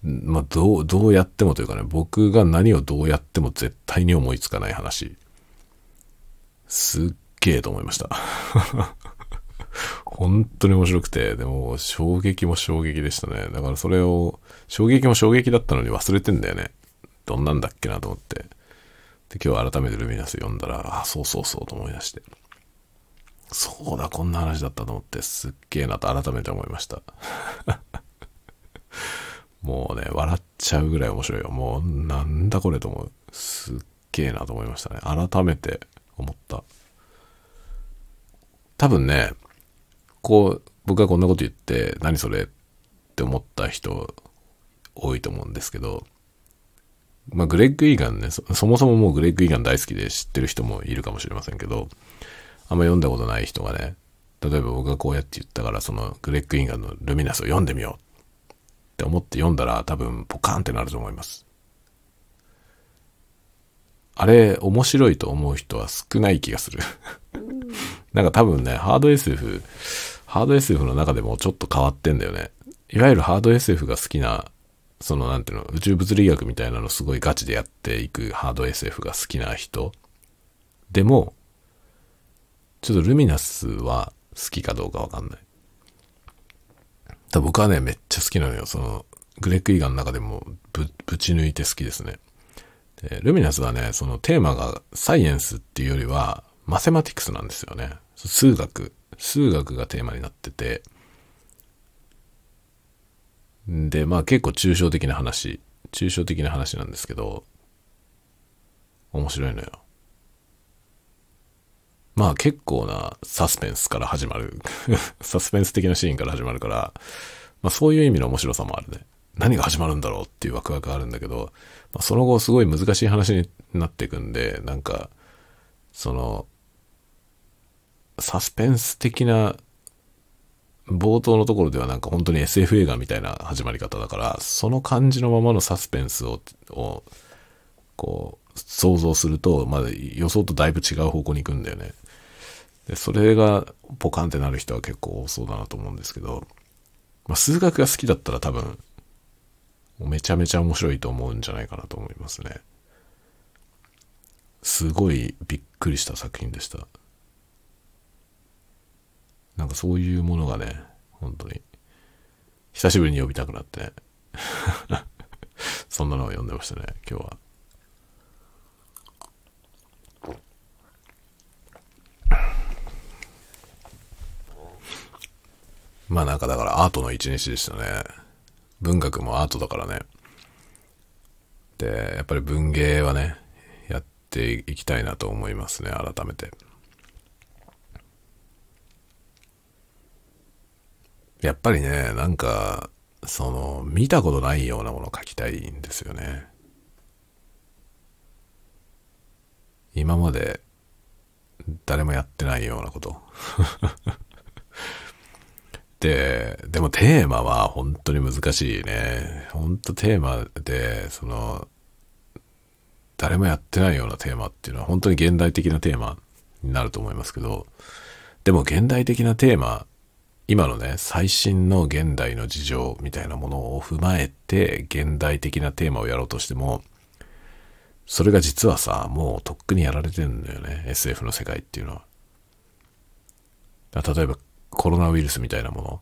まあどう、どうやってもというかね、僕が何をどうやっても絶対に思いつかない話。すっげえと思いました。本当に面白くて、でも衝撃も衝撃でしたね。だからそれを、衝撃も衝撃だったのに忘れてんだよね。どんなんだっけなと思って。で、今日改めてルミナス読んだら、あ、そうそうそうと思い出して。そうだ、こんな話だったと思って、すっげえなと改めて思いました。もうね、笑っちゃうぐらい面白いよ。もう、なんだこれと思う。すっげえなと思いましたね。改めて思った。多分ね、こう、僕がこんなこと言って、何それ？って思った人多いと思うんですけど、まあ、グレッグ・イーガンねそ、そもそももうグレッグ・イーガン大好きで知ってる人もいるかもしれませんけど、あんま読んだことない人がね、例えば僕がこうやって言ったから、そのグレッグ・イーガンのルミナスを読んでみようって思って読んだら多分ポカーンってなると思います。あれ面白いと思う人は少ない気がするなんか多分ね、ハード SF ハード SF の中でもちょっと変わってんだよね。いわゆるハード SF が好きな、そのなんていうの、宇宙物理学みたいなのすごいガチでやっていくハード SF が好きな人。でも、ちょっとルミナスは好きかどうかわかんない。だ僕はね、めっちゃ好きなのよ。その、グレッグ・イーガンの中でもぶ、ぶち抜いて好きですね。で、ルミナスはね、そのテーマがサイエンスっていうよりは、マセマティクスなんですよね。数学。数学がテーマになってて、で、まあ結構抽象的な話、抽象的な話なんですけど、面白いのよ。まあ結構なサスペンスから始まる サスペンス的なシーンから始まるから、まあそういう意味の面白さもあるね。何が始まるんだろうっていうワクワクがあるんだけど、まあ、その後すごい難しい話になっていくんで、なんか、その、サスペンス的な冒頭のところではなんか本当に SF 映画みたいな始まり方だから、その感じのままのサスペンスを、をこう、想像すると、まあ予想とだいぶ違う方向に行くんだよね。で、それがポカンってなる人は結構多そうだなと思うんですけど、まあ数学が好きだったら多分、めちゃめちゃ面白いと思うんじゃないかなと思いますね。すごいびっくりした作品でした。なんかそういうものがね、本当に、久しぶりに呼びたくなって、そんなのを読んでましたね、今日は。まあなんかだからアートの一日でしたね。文学もアートだからね。で、やっぱり文芸はね、やっていきたいなと思いますね、改めて。やっぱりね、なんか、その、見たことないようなものを書きたいんですよね。今まで誰もやってないようなことで、でもテーマは本当に難しいね。本当テーマで、その、誰もやってないようなテーマっていうのは本当に現代的なテーマになると思いますけど、でも現代的なテーマ、今のね、最新の現代の事情みたいなものを踏まえて、現代的なテーマをやろうとしても、それが実はさ、もうとっくにやられてるんだよね。SF の世界っていうのは。例えばコロナウイルスみたいなもの。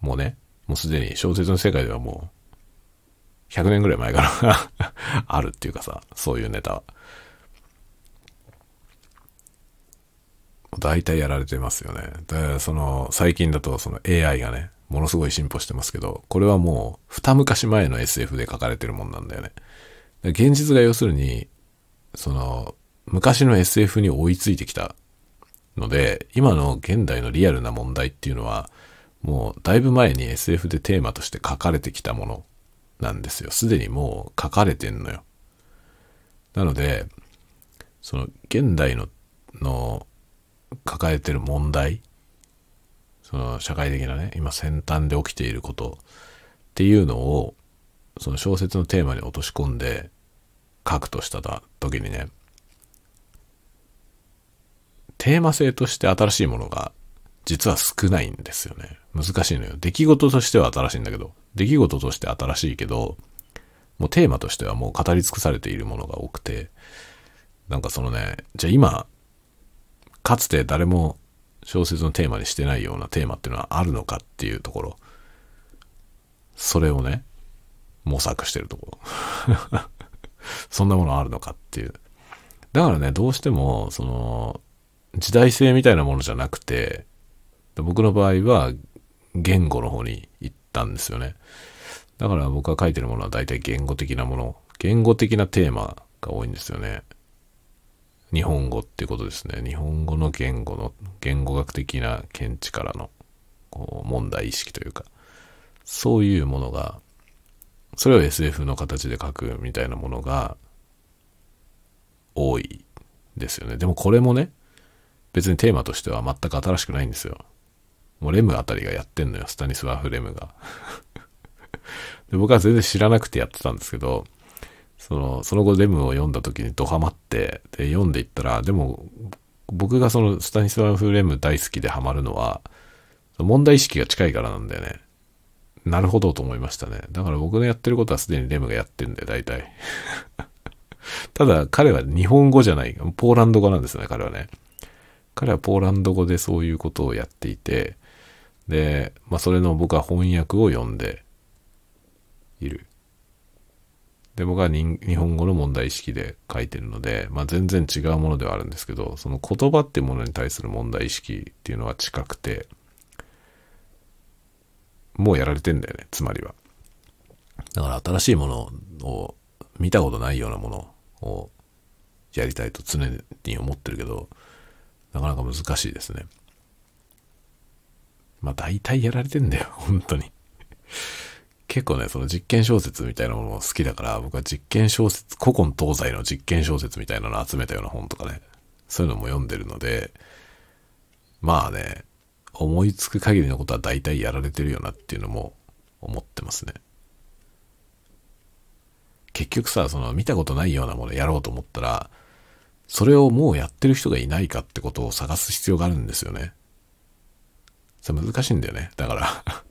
もうね、もうすでに小説の世界ではもう、100年ぐらい前から あるっていうかさ、そういうネタは。大体やられてますよね。で、その、最近だとその AI がね、ものすごい進歩してますけど、これはもう、二昔前の SF で書かれてるもんなんだよね。現実が要するに、その、昔の SF に追いついてきたので、今の現代のリアルな問題っていうのは、もうだいぶ前に SF でテーマとして書かれてきたものなんですよ。すでにもう書かれてんのよ。なので、その現代のの抱えてる問題、その社会的なね、今先端で起きていることっていうのを、その小説のテーマに落とし込んで書くとした時にね、テーマ性として新しいものが実は少ないんですよね。難しいのよ。出来事としては新しいんだけど、出来事として新しいけど、もうテーマとしてはもう語り尽くされているものが多くて、なんかそのね、じゃあ今、かつて誰も小説のテーマにしてないようなテーマっていうのはあるのかっていうところ、それをね、模索してるところ。そんなものあるのかっていう。だからね、どうしても、その、時代性みたいなものじゃなくて、僕の場合は言語の方に行ったんですよね。だから僕が書いてるものは大体言語的なもの、言語的なテーマが多いんですよね。日本語っていうことですね。日本語の言語の、言語学的な見地からのこう問題意識というか、そういうものが、それを SF の形で書くみたいなものが多いですよね。でもこれもね、別にテーマとしては全く新しくないんですよ。もうレムあたりがやってんのよ、スタニスワフ・レムが。で僕は全然知らなくてやってたんですけど、その、その後レムを読んだ時にドハマって、で、読んでいったら、でも、僕がそのスタニスワフ・レム大好きでハマるのは、問題意識が近いからなんだよね。なるほどと思いましたね。だから僕のやってることはすでにレムがやってんだよ、大体。ただ、彼は日本語じゃない、ポーランド語なんですね、彼はね。彼はポーランド語でそういうことをやっていて、で、まあ、それの僕は翻訳を読んでいる。で、僕は日本語の問題意識で書いてるので、まあ、全然違うものではあるんですけど、その言葉っていうものに対する問題意識っていうのは近くて、もうやられてんだよね、つまりは。だから新しいものを、見たことないようなものをやりたいと常に思ってるけど、なかなか難しいですね。まあ大体やられてんだよ、本当に。結構ね、その実験小説みたいなものも好きだから、僕は実験小説、古今東西の実験小説みたいなのを集めたような本とかね、そういうのも読んでるので、まあね、思いつく限りのことは大体やられてるよなっていうのも思ってますね。結局さ、その見たことないようなものやろうと思ったら、それをもうやってる人がいないかってことを探す必要があるんですよね。それ難しいんだよね。だから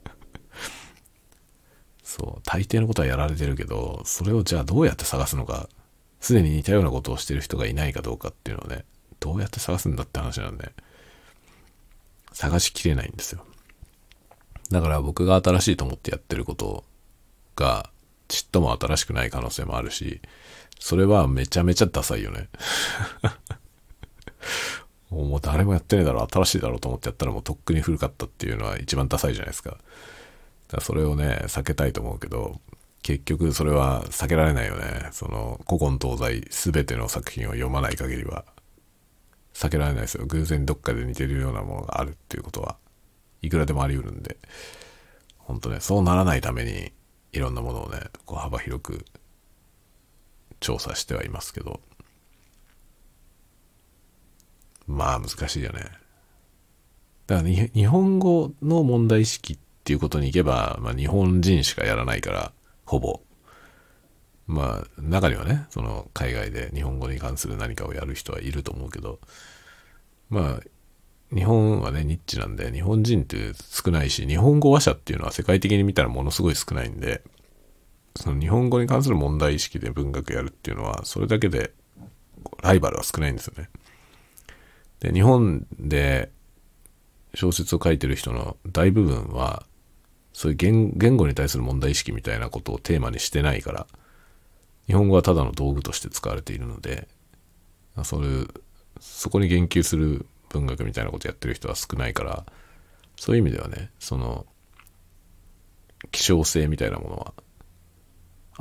そう、大抵のことはやられてるけど、それをじゃあどうやって探すのか、すでに似たようなことをしてる人がいないかどうかっていうのをね、どうやって探すんだって話なんで、探しきれないんですよ。だから僕が新しいと思ってやってることが、ちっとも新しくない可能性もあるし、それはめちゃめちゃダサいよね。もう誰もやってねえだろ、新しいだろうと思ってやったらもうとっくに古かったっていうのは一番ダサいじゃないですか。だからそれをね、避けたいと思うけど、結局それは避けられないよね。その古今東西全ての作品を読まない限りは避けられないですよ。偶然どっかで似てるようなものがあるっていうことはいくらでもあり得るんで、本当ね、そうならないためにいろんなものをね、こう幅広く調査してはいますけど、まあ難しいよね。だから日本語の問題意識っていうことにいけば、まあ日本人しかやらないから、ほぼ。まあ中にはね、その海外で日本語に関する何かをやる人はいると思うけど、まあ日本はね、ニッチなんで、日本人って少ないし、日本語話者っていうのは世界的に見たらものすごい少ないんで、その日本語に関する問題意識で文学やるっていうのは、それだけでライバルは少ないんですよね。で、日本で小説を書いてる人の大部分は、そういう言言語に対する問題意識みたいなことをテーマにしてないから、日本語はただの道具として使われているので、そういう、そこに言及する文学みたいなことやってる人は少ないから、そういう意味ではね、その、希少性みたいなものは、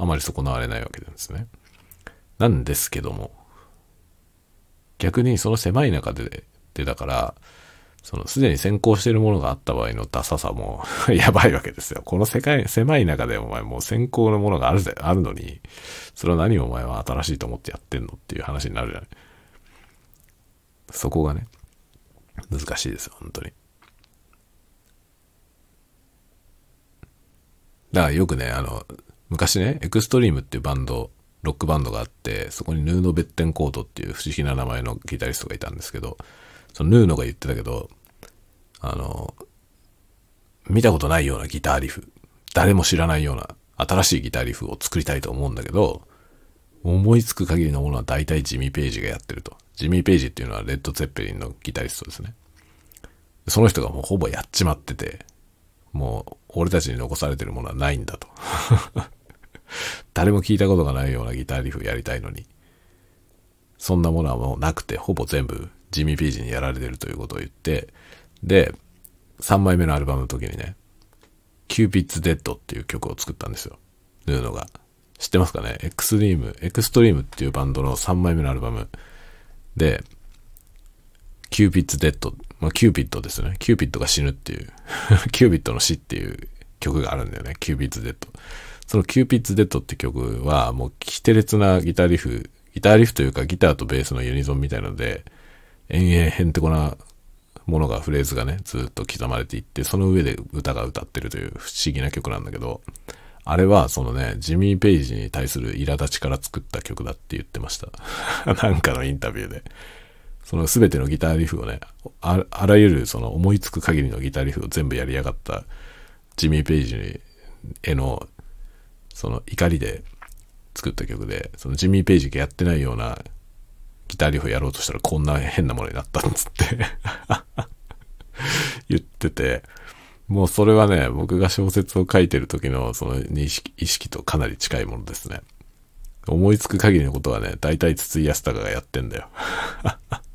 あまり損なわれないわけなんですね。なんですけども、逆にその狭い中で、でだから、そのすでに先行しているものがあった場合のダサさも やばいわけですよ。この世界、狭い中でお前もう先行のものがあるぜ、あるのに、それは何をお前は新しいと思ってやってんのっていう話になるじゃない。そこがね、難しいですよ、本当に。だからよくね、あの、昔ね、エクストリームっていうバンド、ロックバンドがあって、そこにヌーノ・ベッテンコートっていう不思議な名前のギタリストがいたんですけど、そのヌーノが言ってたけど、あの、見たことないようなギターリフ、誰も知らないような新しいギターリフを作りたいと思うんだけど、思いつく限りのものは大体ジミー・ペイジがやってると。ジミー・ペイジっていうのはレッド・ツェッペリンのギタリストですね。その人がもうほぼやっちまってて、もう俺たちに残されてるものはないんだと。誰も聞いたことがないようなギターリフやりたいのに、そんなものはもうなくて、ほぼ全部ジミー・ピージにやられてるということを言って、で、3枚目のアルバムの時にね、 Cupid's Dead っていう曲を作ったんですよ。ヌーノが。知ってますかね？エクストリーム、エクストリームっていうバンドの3枚目のアルバムで、 Cupid's Dead、まあ、キューピッドですね。キューピッドが死ぬっていうキューピッドの死っていう曲があるんだよね。 Cupid's Dead。その Cupid's Dead って曲はもうキテレツなギターリフ、ギターリフというかギターとベースのユニゾンみたいなので、延々へんてこなものが、フレーズがね、ずっと刻まれていって、その上で歌が歌ってるという不思議な曲なんだけど、あれはそのね、ジミー・ペイジに対する苛立ちから作った曲だって言ってました。なんかのインタビューで。その全てのギターリフをね、あらゆるその思いつく限りのギターリフを全部やりやがったジミー・ペイジへのその怒りで作った曲で、そのジミー・ペイジがやってないようなギターリフをやろうとしたらこんな変なものになったんつって 言ってて、もうそれはね、僕が小説を書いてる時のその認識、意識とかなり近いものですね。思いつく限りのことはね、大体筒井康隆がやってんだよ。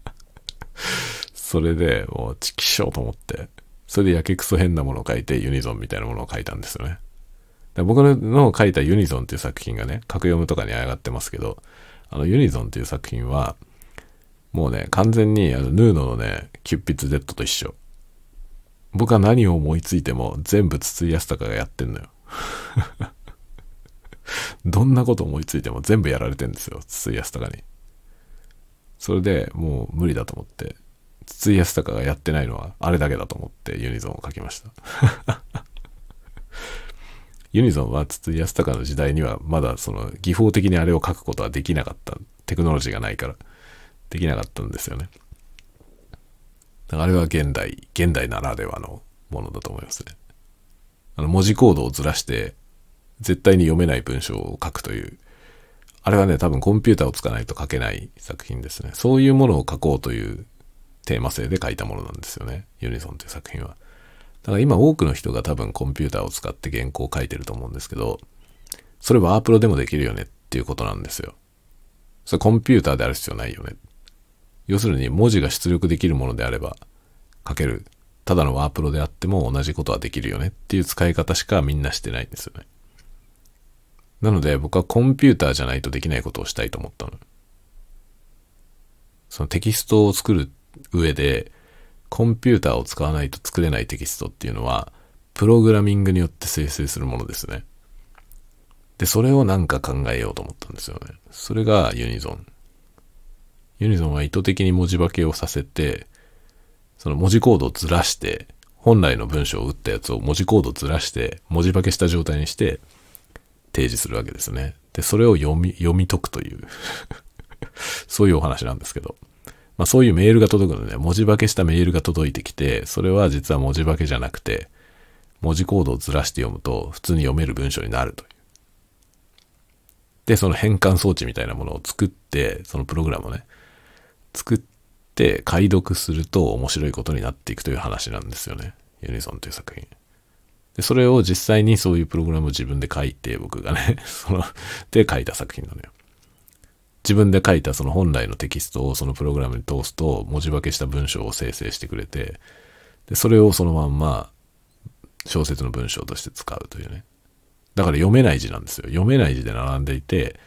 それで、もう、チキしようと思って、それでやけくそ変なものを書いて、ユニゾンみたいなものを書いたんですよね。僕の書いたユニゾンっていう作品がね、格読むとかに上がってますけど、あのユニゾンっていう作品は、もうね、完全にあのヌーノのね、キュッピッツ Z と一緒。僕は何を思いついても全部筒井康隆がやってんのよ。どんなこと思いついても全部やられてんですよ、筒井康隆に。それでもう無理だと思って、筒井康隆がやってないのはあれだけだと思ってユニゾンを書きました。ユニゾンは筒井康隆の時代にはまだその技法的にあれを書くことはできなかった。テクノロジーがないから。できなかったんですよね。だからあれは現代、現代ならではのものだと思いますね。あの文字コードをずらして絶対に読めない文章を書くという、あれはね、多分コンピューターを使わないと書けない作品ですね。そういうものを書こうというテーマ性で書いたものなんですよね。ユニゾンという作品は。だから今多くの人が多分コンピューターを使って原稿を書いてると思うんですけど、それワープロでもできるよねっていうことなんですよ。それコンピューターである必要ないよね。要するに文字が出力できるものであれば書ける。ただのワープロであっても同じことはできるよねっていう使い方しかみんなしてないんですよね。なので僕はコンピューターじゃないとできないことをしたいと思ったの。そのテキストを作る上でコンピューターを使わないと作れないテキストっていうのはプログラミングによって生成するものですね。で、それをなんか考えようと思ったんですよね。それがユニゾン。ユニゾンは意図的に文字化けをさせて、その文字コードをずらして、本来の文章を打ったやつを文字コードずらして、文字化けした状態にして提示するわけですね。で、それを読み、読み解くという そういうお話なんですけど。まあそういうメールが届くので、文字化けしたメールが届いてきて、それは実は文字化けじゃなくて、文字コードをずらして読むと普通に読める文章になるという。で、その変換装置みたいなものを作って、そのプログラムをね、作って解読すると面白いことになっていくという話なんですよね。ユニソンという作品。で、それを実際にそういうプログラムを自分で書いて、僕がね、その、で書いた作品なのよ。自分で書いたその本来のテキストをそのプログラムに通すと文字化けした文章を生成してくれて、で、それをそのまんま小説の文章として使うというね。だから読めない字なんですよ。読めない字で並んでいて、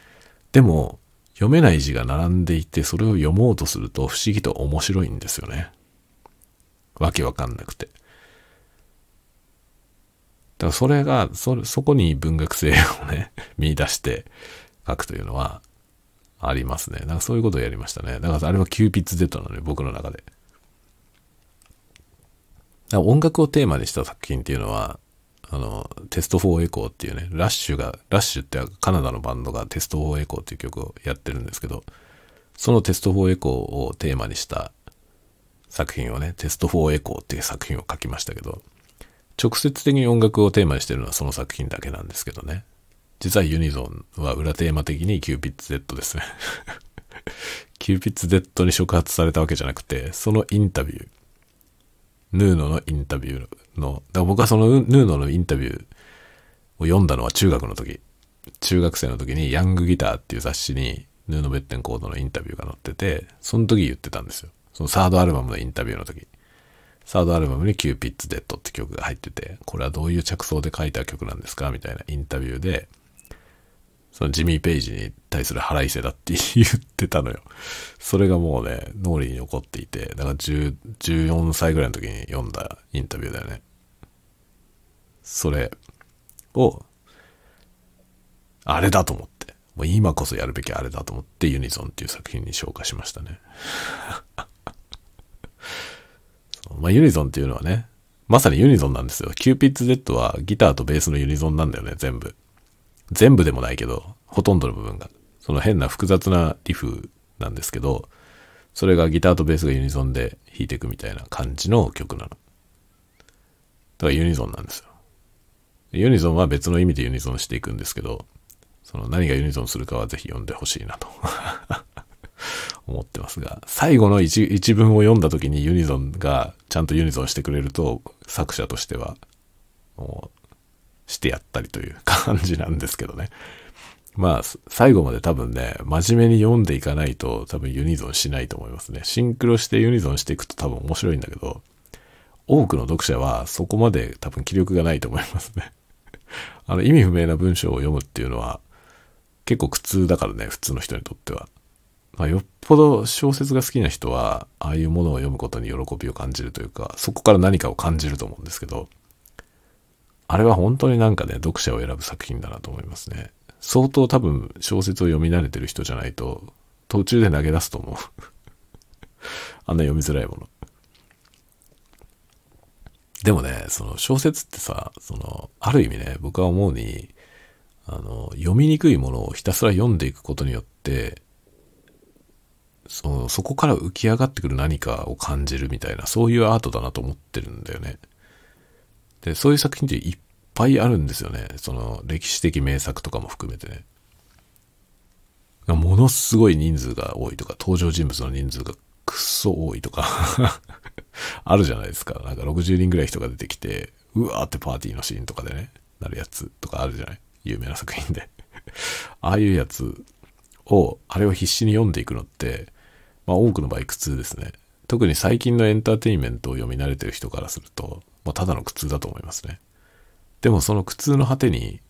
でも、読めない字が並んでいて、それを読もうとすると不思議と面白いんですよね。わけわかんなくて。だからそれが、そ、そこに文学性をね、見出して書くというのはありますね。だかそういうことをやりましたね。だからあれはキューピッツ Z なのよ、僕の中で。音楽をテーマにした作品っていうのは、あの、 Test for Echo っていうね、ラッシュが、ラッシュってカナダのバンドが Test for Echo っていう曲をやってるんですけど、その Test for Echo をテーマにした作品をね、 Test for Echo っていう作品を書きましたけど、直接的に音楽をテーマにしてるのはその作品だけなんですけどね。実はユニゾンは裏テーマ的にキューピッツ Z ですね。キューピッツ Z に触発されたわけじゃなくて、そのインタビュー、ヌーノのインタビューの、だから僕はそのヌーノのインタビューを読んだのは中学の時。中学生の時にヤングギターっていう雑誌にヌーノ・ベッテンコートのインタビューが載ってて、その時言ってたんですよ。そのサードアルバムのインタビューの時。サードアルバムに Cupid's Dead って曲が入ってて、これはどういう着想で書いた曲なんですか？みたいなインタビューで、そのジミー・ペイジに対する腹いせだって 言ってたのよ。それがもうね、脳裏に残っていて、だから10 14歳ぐらいの時に読んだインタビューだよね。それを、あれだと思って、もう今こそやるべきあれだと思ってユニゾンっていう作品に昇華しましたね。まあ、ユニゾンっていうのはね、まさにユニゾンなんですよ。 Cupid's Dead はギターとベースのユニゾンなんだよね、全部。全部でもないけど、ほとんどの部分が。その変な複雑なリフなんですけど、それがギターとベースがユニゾンで弾いていくみたいな感じの曲なの。だからユニゾンなんですよ。ユニゾンは別の意味でユニゾンしていくんですけど、その何がユニゾンするかはぜひ読んでほしいなと 思ってますが、最後の一一文を読んだ時にユニゾンがちゃんとユニゾンしてくれると、作者としては、もしてやったりという感じなんですけどね。まあ、最後まで多分ね、真面目に読んでいかないと多分ユニゾンしないと思いますね。シンクロしてユニゾンしていくと多分面白いんだけど、多くの読者はそこまで多分気力がないと思いますね。あの、意味不明な文章を読むっていうのは結構苦痛だからね、普通の人にとっては。まあ、よっぽど小説が好きな人は、ああいうものを読むことに喜びを感じるというか、そこから何かを感じると思うんですけど、あれは本当になんかね、読者を選ぶ作品だなと思いますね。相当多分小説を読み慣れてる人じゃないと、途中で投げ出すと思う。あんな読みづらいもの。でもね、その小説ってさ、その、ある意味ね、僕は思うに、あの、読みにくいものをひたすら読んでいくことによって、その、そこから浮き上がってくる何かを感じるみたいな、そういうアートだなと思ってるんだよね。で、そういう作品っていっぱいあるんですよね。その歴史的名作とかも含めてね。ものすごい人数が多いとか、登場人物の人数がくっそ多いとか あるじゃないですか。なんか60人ぐらい人が出てきて、うわーってパーティーのシーンとかでね、なるやつとかあるじゃない？有名な作品で ああいうやつを、あれを必死に読んでいくのって、まあ多くの場合苦痛ですね。特に最近のエンターテインメントを読み慣れてる人からすると、まあただの苦痛だと思いますね。でもその苦痛の果てに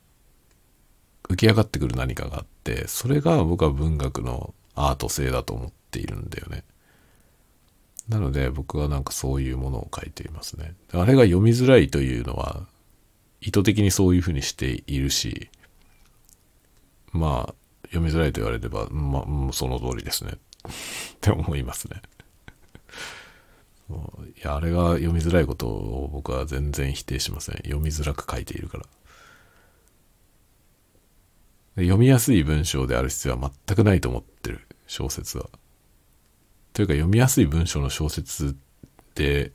浮き上がってくる何かがあって、それが僕は文学のアート性だと思っているんだよね。なので僕はなんかそういうものを書いていますね。あれが読みづらいというのは意図的にそういうふうにしているし、まあ読みづらいと言われれば、まあ、その通りですね。って思いますね。いや、あれが読みづらいことを僕は全然否定しません。読みづらく書いているから。読みやすい文章である必要は全くないと思ってる、小説は。というか読みやすい文章の小説でっ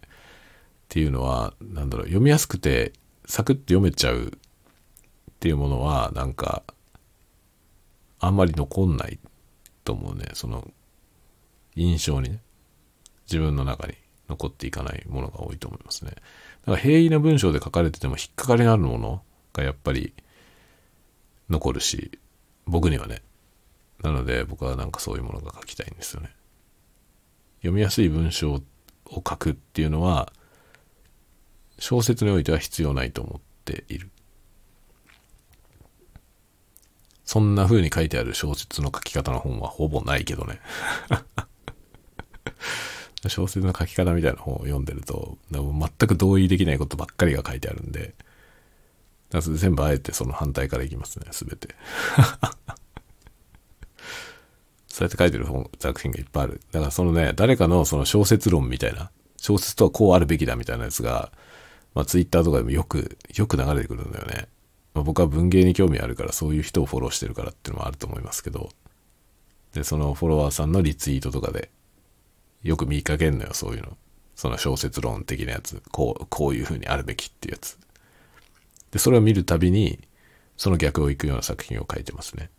ていうのは、なんだろう、読みやすくてサクッと読めちゃうっていうものは、なんか、あんまり残んないと思うね。その、印象にね、自分の中に残っていかないものが多いと思いますね。だから平易な文章で書かれてても引っかかりのあるものがやっぱり残るし、僕にはね。なので僕はなんかそういうものが書きたいんですよね。読みやすい文章を書くっていうのは小説においては必要ないと思っている。そんな風に書いてある小説の書き方の本はほぼないけどね。小説の書き方みたいな本を読んでると、全く同意できないことばっかりが書いてあるんで、全部あえてその反対からいきますね、すべて。そうやって書いてる本、作品がいっぱいある。だからそのね、誰かのその小説論みたいな、小説とはこうあるべきだみたいなやつが、まあツイッターとかでもよく、よく流れてくるんだよね。まあ、僕は文芸に興味あるからそういう人をフォローしてるからっていうのもあると思いますけど、で、そのフォロワーさんのリツイートとかで、よく見かけんのよ、そういうの。その小説論的なやつ。こう、こういう風にあるべきっていうやつ。で、それを見るたびに、その逆を行くような作品を書いてますね。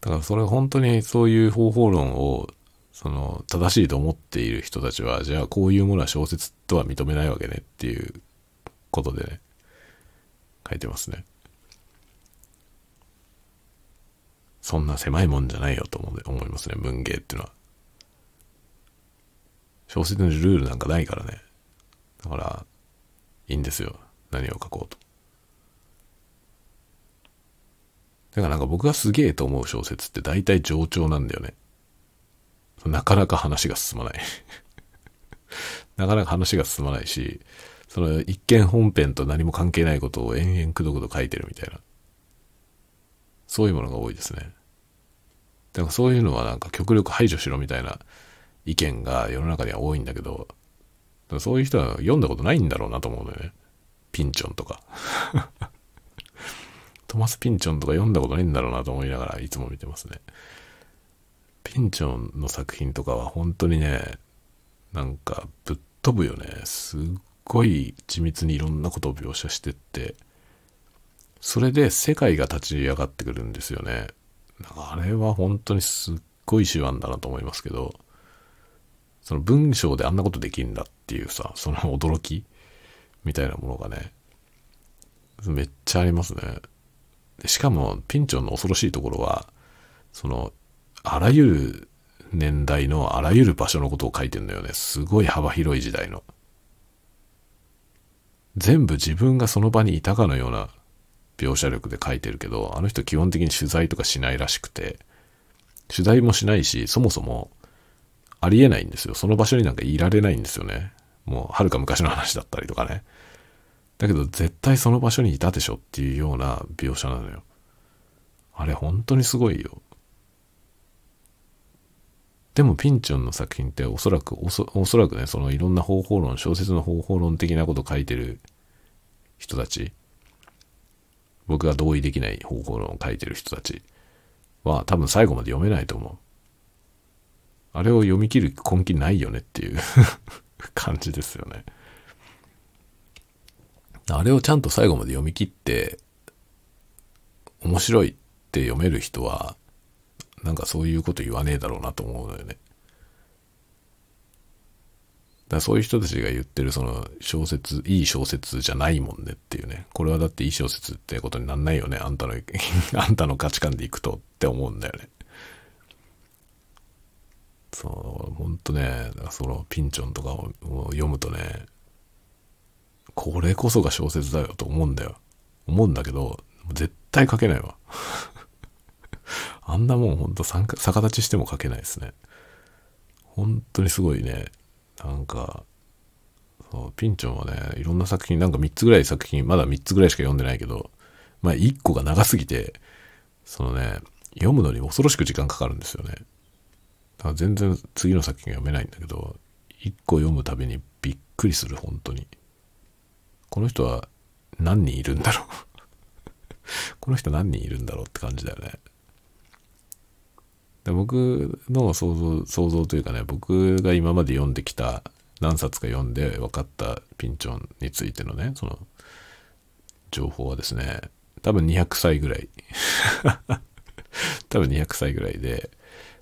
だからそれ本当にそういう方法論をその正しいと思っている人たちはじゃあこういうものは小説とは認めないわけねっていうことでね書いてますねそんな狭いもんじゃないよと思思いますね。文芸っていうのは。小説のルールなんかないからね。だからいいんですよ。何を書こうと。だからなんか僕がすげえと思う小説って大体冗長なんだよね。なかなか話が進まない。なかなか話が進まないし、その一見本編と何も関係ないことを延々くどくど書いてるみたいな。そういうものが多いですね。だからそういうのはなんか極力排除しろみたいな意見が世の中には多いんだけど、そういう人は読んだことないんだろうなと思うのよね。ピンチョンとか トマス・ピンチョンとか読んだことないんだろうなと思いながらいつも見てますね。ピンチョンの作品とかは本当にね、なんかぶっ飛ぶよね。すっごい緻密にいろんなことを描写してって、それで世界が立ち上がってくるんですよね。あれは本当にすっごい手腕だなと思いますけど、その文章であんなことできるんだっていうさ、その驚きみたいなものがね、めっちゃありますね。しかも、ピンチョンの恐ろしいところは、その、あらゆる年代のあらゆる場所のことを書いてんだよね。すごい幅広い時代の。全部自分がその場にいたかのような描写力で書いてるけど、あの人基本的に取材とかしないらしくて、取材もしないし、そもそもありえないんですよ。その場所になんかいられないんですよね。もう、はるか昔の話だったりとかね。だけど絶対その場所にいたでしょっていうような描写なのよ。あれ本当にすごいよ。でもピンチョンの作品っておそらくおそ、おそらくね、そのいろんな方法論、小説の方法論的なこと書いてる人たち、僕が同意できない方法論を書いてる人たちは多分最後まで読めないと思う。あれを読み切る根気ないよねっていう 感じですよね。あれをちゃんと最後まで読み切って、面白いって読める人は、なんかそういうこと言わねえだろうなと思うのよね。だそういう人たちが言ってるその小説、いい小説じゃないもんねっていうね。これはだっていい小説ってことになんないよね。あんたの、あんたの価値観でいくとって思うんだよね。そう、ほんとね、そのピンチョンとかを読むとね、これこそが小説だよと思うんだよ。思うんだけど、絶対書けないわ。あんなもんほんと逆立ちしても書けないですね。本当にすごいね。なんか、そうピンチョンはね、いろんな作品、なんか3つぐらい作品、まだ3つぐらいしか読んでないけど、まあ1個が長すぎて、そのね、読むのに恐ろしく時間かかるんですよね。だから全然次の作品が読めないんだけど、1個読むたびにびっくりする、本当に。この人は何人いるんだろう この人何人いるんだろうって感じだよね。で僕の想像、想像というかね、僕が今まで読んできた何冊か読んで分かったピンチョンについてのね、その情報はですね、多分200歳ぐらい。多分200歳ぐらいで、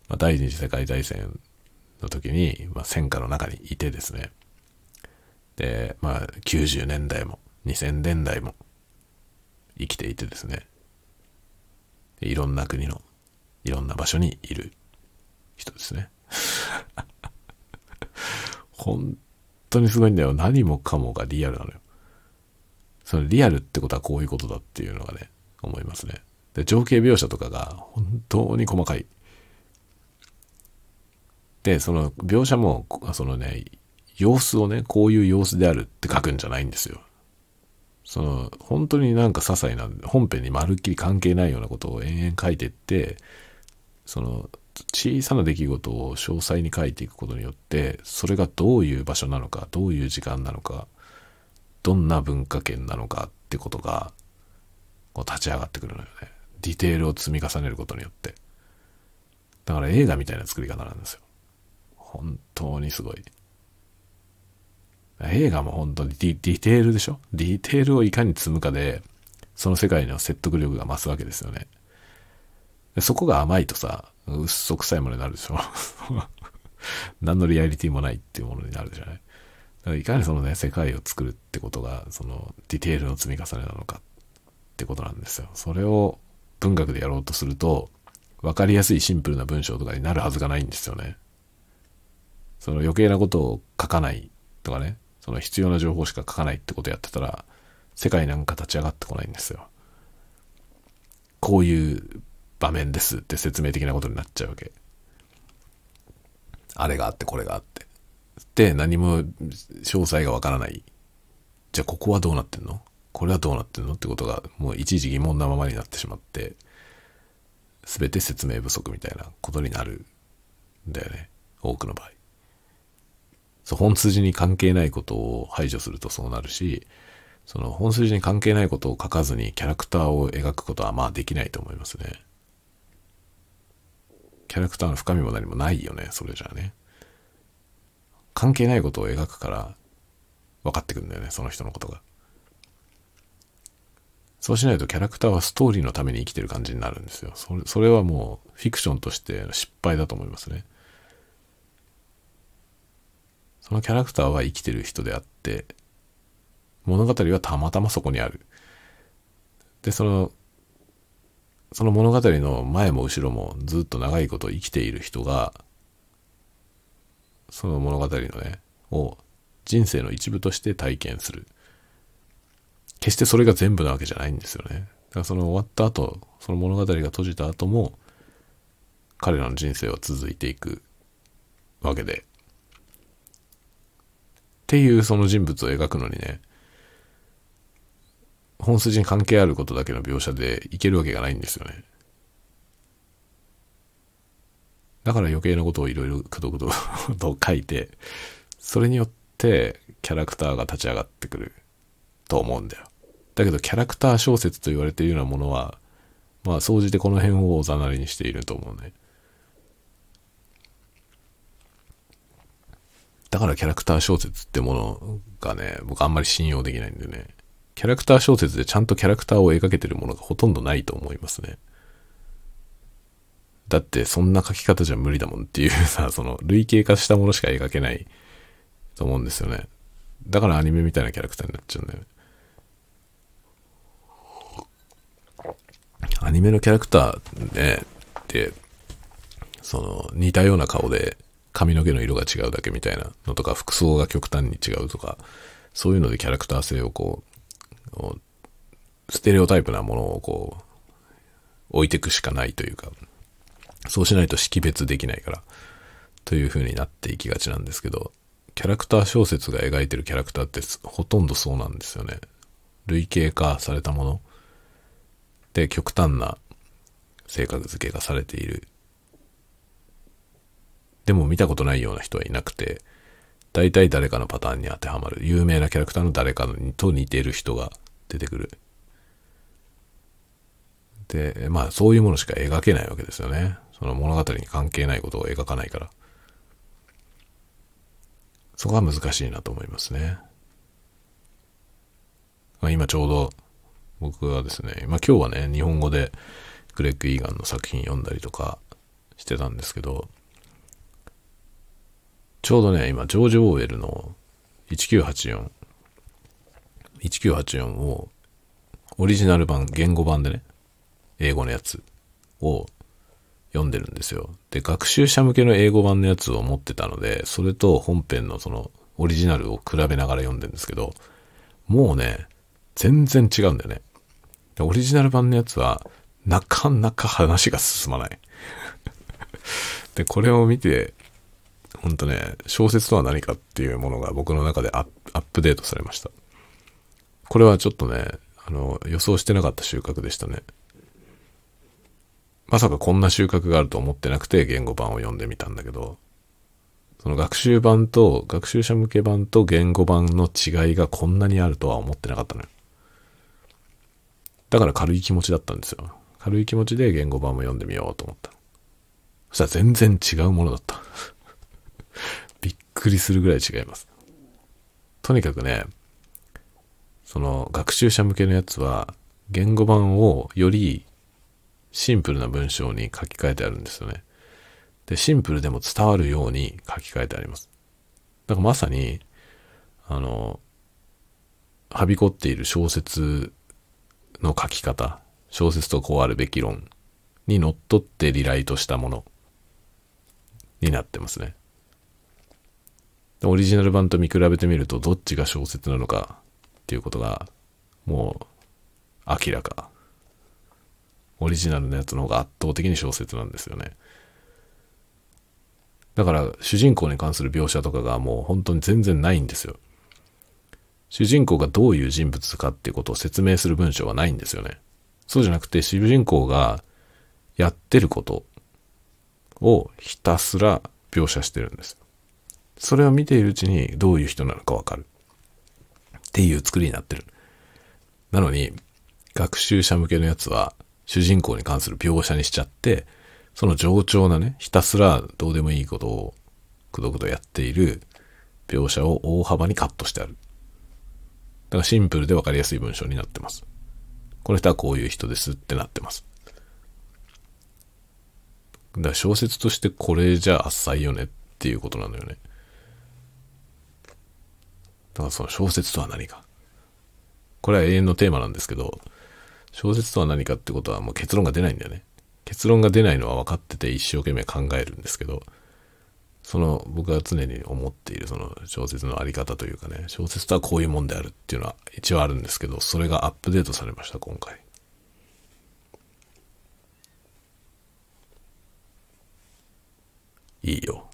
まあ、第二次世界大戦の時に、まあ、戦火の中にいてですね。で、まあ、90年代も、2000年代も生きていてですね。いろんな国の、いろんな場所にいる人ですね。本当にすごいんだよ。何もかもがリアルなのよ。そのリアルってことはこういうことだっていうのがね、思いますね。で、情景描写とかが本当に細かい。で、その描写も、そのね、様子をね、こういう様子であるって書くんじゃないんですよ。その、本当になんか些細な、本編にまるっきり関係ないようなことを延々書いてって、その、小さな出来事を詳細に書いていくことによって、それがどういう場所なのか、どういう時間なのか、どんな文化圏なのかってことが、こう立ち上がってくるのよね。ディテールを積み重ねることによって。だから映画みたいな作り方なんですよ。本当にすごい。映画も本当にディディテールでしょ？ディテールをいかに積むかで、その世界の説得力が増すわけですよね。そこが甘いとさ、うっそくさいものになるでしょ 何のリアリティもないっていうものになるじゃないだからいかにそのね、世界を作るってことが、そのディテールの積み重ねなのかってことなんですよ。それを文学でやろうとすると、わかりやすいシンプルな文章とかになるはずがないんですよね。その余計なことを書かないとかね、その必要な情報しか書かないってことやってたら、世界なんか立ち上がってこないんですよ。こういう場面ですって説明的なことになっちゃうわけ。あれがあってこれがあって。で、何も詳細がわからない。じゃあここはどうなってんの？これはどうなってんの？ってことがもう一時疑問なままになってしまって、すべて説明不足みたいなことになるんだよね。多くの場合。そう、本筋に関係ないことを排除するとそうなるし、その本筋に関係ないことを書かずにキャラクターを描くことはまあできないと思いますね。キャラクターの深みも何もないよね、それじゃあね。関係ないことを描くから分かってくるんだよね、その人のことが。そうしないとキャラクターはストーリーのために生きてる感じになるんですよ。それそれはもうフィクションとして失敗だと思いますね。そのキャラクターは生きてる人であって、物語はたまたまそこにある。で、その、その物語の前も後ろもずっと長いこと生きている人が、その物語のね、を人生の一部として体験する。決してそれが全部なわけじゃないんですよね。だからその終わった後、その物語が閉じた後も、彼らの人生は続いていくわけで。っていうその人物を描くのにね、本筋に関係あることだけの描写でいけるわけがないんですよね。だから余計なことをいろいろくどくどと書いて、それによってキャラクターが立ち上がってくると思うんだよ。だけどキャラクター小説と言われているようなものは、まあ総じてこの辺をおざなりにしていると思うね。だからキャラクター小説ってものがね、僕あんまり信用できないんでね。キャラクター小説でちゃんとキャラクターを描けてるものがほとんどないと思いますね。だってそんな書き方じゃ無理だもんっていうさ、その類型化したものしか描けないと思うんですよね。だからアニメみたいなキャラクターになっちゃうんだよね。アニメのキャラクターね、で、その似たような顔で髪の毛の色が違うだけみたいなのとか、服装が極端に違うとか、そういうのでキャラクター性をこう、ステレオタイプなものをこう、置いていくしかないというか、そうしないと識別できないから、という風になっていきがちなんですけど、キャラクター小説が描いてるキャラクターってほとんどそうなんですよね。類型化されたもので極端な性格付けがされている。でも見たことないような人はいなくて、大体誰かのパターンに当てはまる。有名なキャラクターの誰かと似てる人が出てくる。で、まあそういうものしか描けないわけですよね。その物語に関係ないことを描かないから。そこは難しいなと思いますね。まあ、今ちょうど僕はですね、まあ今日はね、日本語でグレッグ・イーガンの作品読んだりとかしてたんですけど、ちょうどね、今、ジョージ・オーウェルの1984、1984をオリジナル版、言語版でね、英語のやつを読んでるんですよ。で、学習者向けの英語版のやつを持ってたので、それと本編のそのオリジナルを比べながら読んでるんですけど、もうね、全然違うんだよね。でオリジナル版のやつは、なかなか話が進まない。で、これを見て、ほんとね、小説とは何かっていうものが僕の中でアップデートされました。これはちょっとね、あの、予想してなかった収穫でしたね。まさかこんな収穫があると思ってなくて言語版を読んでみたんだけど、その学習版と学習者向け版と言語版の違いがこんなにあるとは思ってなかったのよ。だから軽い気持ちだったんですよ。軽い気持ちで言語版も読んでみようと思った。そしたら全然違うものだった。くりするぐらい違います。とにかくね、その学習者向けのやつは言語版をよりシンプルな文章に書き換えてあるんですよね。で、シンプルでも伝わるように書き換えてあります。だからまさに、あの、はびこっている小説の書き方、小説とこうあるべき論にのっとってリライトしたものになってますね。オリジナル版と見比べてみるとどっちが小説なのかっていうことがもう明らかオリジナルのやつの方が圧倒的に小説なんですよね。だから主人公に関する描写とかがもう本当に全然ないんですよ。主人公がどういう人物かっていうことを説明する文章はないんですよね。そうじゃなくて主人公がやってることをひたすら描写してるんです。それを見ているうちにどういう人なのかわかる。っていう作りになってる。なのに、学習者向けのやつは主人公に関する描写にしちゃって、その冗長なね、ひたすらどうでもいいことをくどくどやっている描写を大幅にカットしてある。だからシンプルでわかりやすい文章になってます。この人はこういう人ですってなってます。だから小説としてこれじゃ浅いよねっていうことなのよね。だからその小説とは何か。これは永遠のテーマなんですけど、小説とは何かってことはもう結論が出ないんだよね。結論が出ないのは分かってて一生懸命考えるんですけど、その僕が常に思っているその小説のあり方というかね、小説とはこういうもんであるっていうのは一応あるんですけど、それがアップデートされました、今回。いいよ。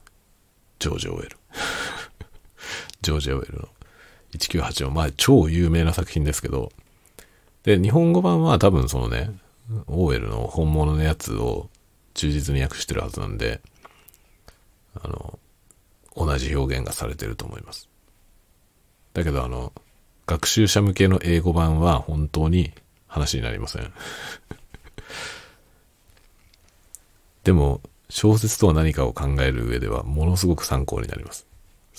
ジョージ・オーエル。ジョージ・オーエルの1984。まあ、超有名な作品ですけど、で、日本語版は多分そのね、オーエルの本物のやつを忠実に訳してるはずなんで、あの、同じ表現がされてると思います。だけどあの、学習者向けの英語版は本当に話になりません。でも、小説とは何かを考える上ではものすごく参考になります。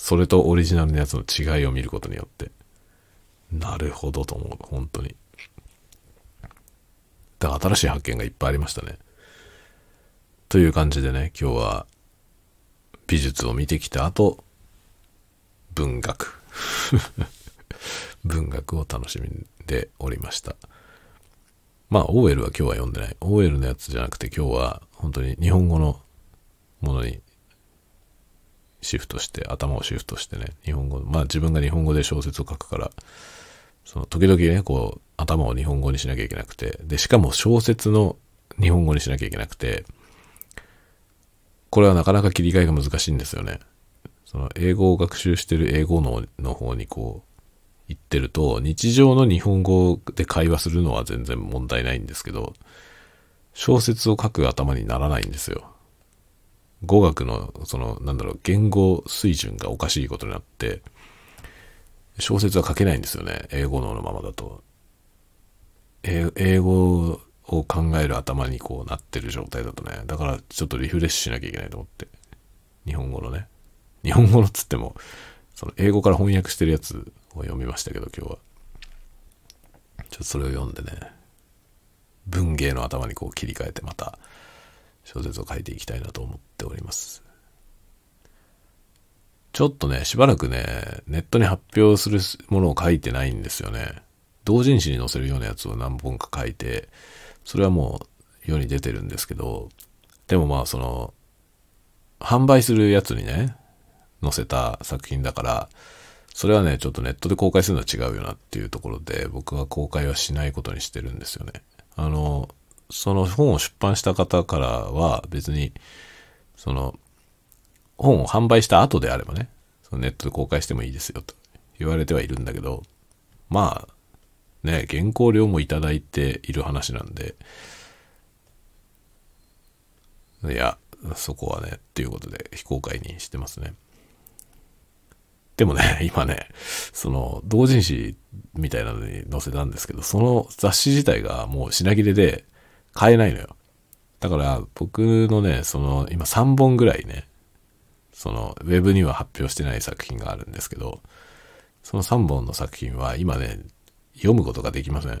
それとオリジナルのやつの違いを見ることによって。なるほどと思う。本当に。だから新しい発見がいっぱいありましたね。という感じでね、今日は美術を見てきた後、文学。文学を楽しみでおりました。まあ、OL は今日は読んでない。OL のやつじゃなくて今日は本当に日本語のものにシフトして、頭をシフトしてね、日本語、まあ自分が日本語で小説を書くから、その時々ね、こう、頭を日本語にしなきゃいけなくて、で、しかも小説の日本語にしなきゃいけなくて、これはなかなか切り替えが難しいんですよね。その英語を学習してる英語のの方にこう、言ってると、日常の日本語で会話するのは全然問題ないんですけど、小説を書く頭にならないんですよ。語学の、その、なんだろう、言語水準がおかしいことになって、小説は書けないんですよね。英語のままだと。英語を考える頭にこうなってる状態だとね。だからちょっとリフレッシュしなきゃいけないと思って。日本語のね。日本語のっつっても、その英語から翻訳してるやつを読みましたけど、今日は。ちょっとそれを読んでね。文芸の頭にこう切り替えてまた小説を書いていきたいなと思っております。ちょっとね、しばらくね、ネットに発表するものを書いてないんですよね。同人誌に載せるようなやつを何本か書いて、それはもう世に出てるんですけど、でもまあその、販売するやつにね、載せた作品だから、それはね、ちょっとネットで公開するのは違うよなっていうところで、僕は公開はしないことにしてるんですよね。あの、その本を出版した方からは別に、その、本を販売した後であればね、そのネットで公開してもいいですよと言われてはいるんだけど、まあ、ね、原稿料もいただいている話なんで、いや、そこはね、っていうことで非公開にしてますね。でもね、今ね、その、同人誌みたいなのに載せたんですけど、その雑誌自体がもう品切れで買えないのよ。だから僕のね、その、今3本ぐらいね、その、ウェブには発表してない作品があるんですけど、その3本の作品は今ね、読むことができません。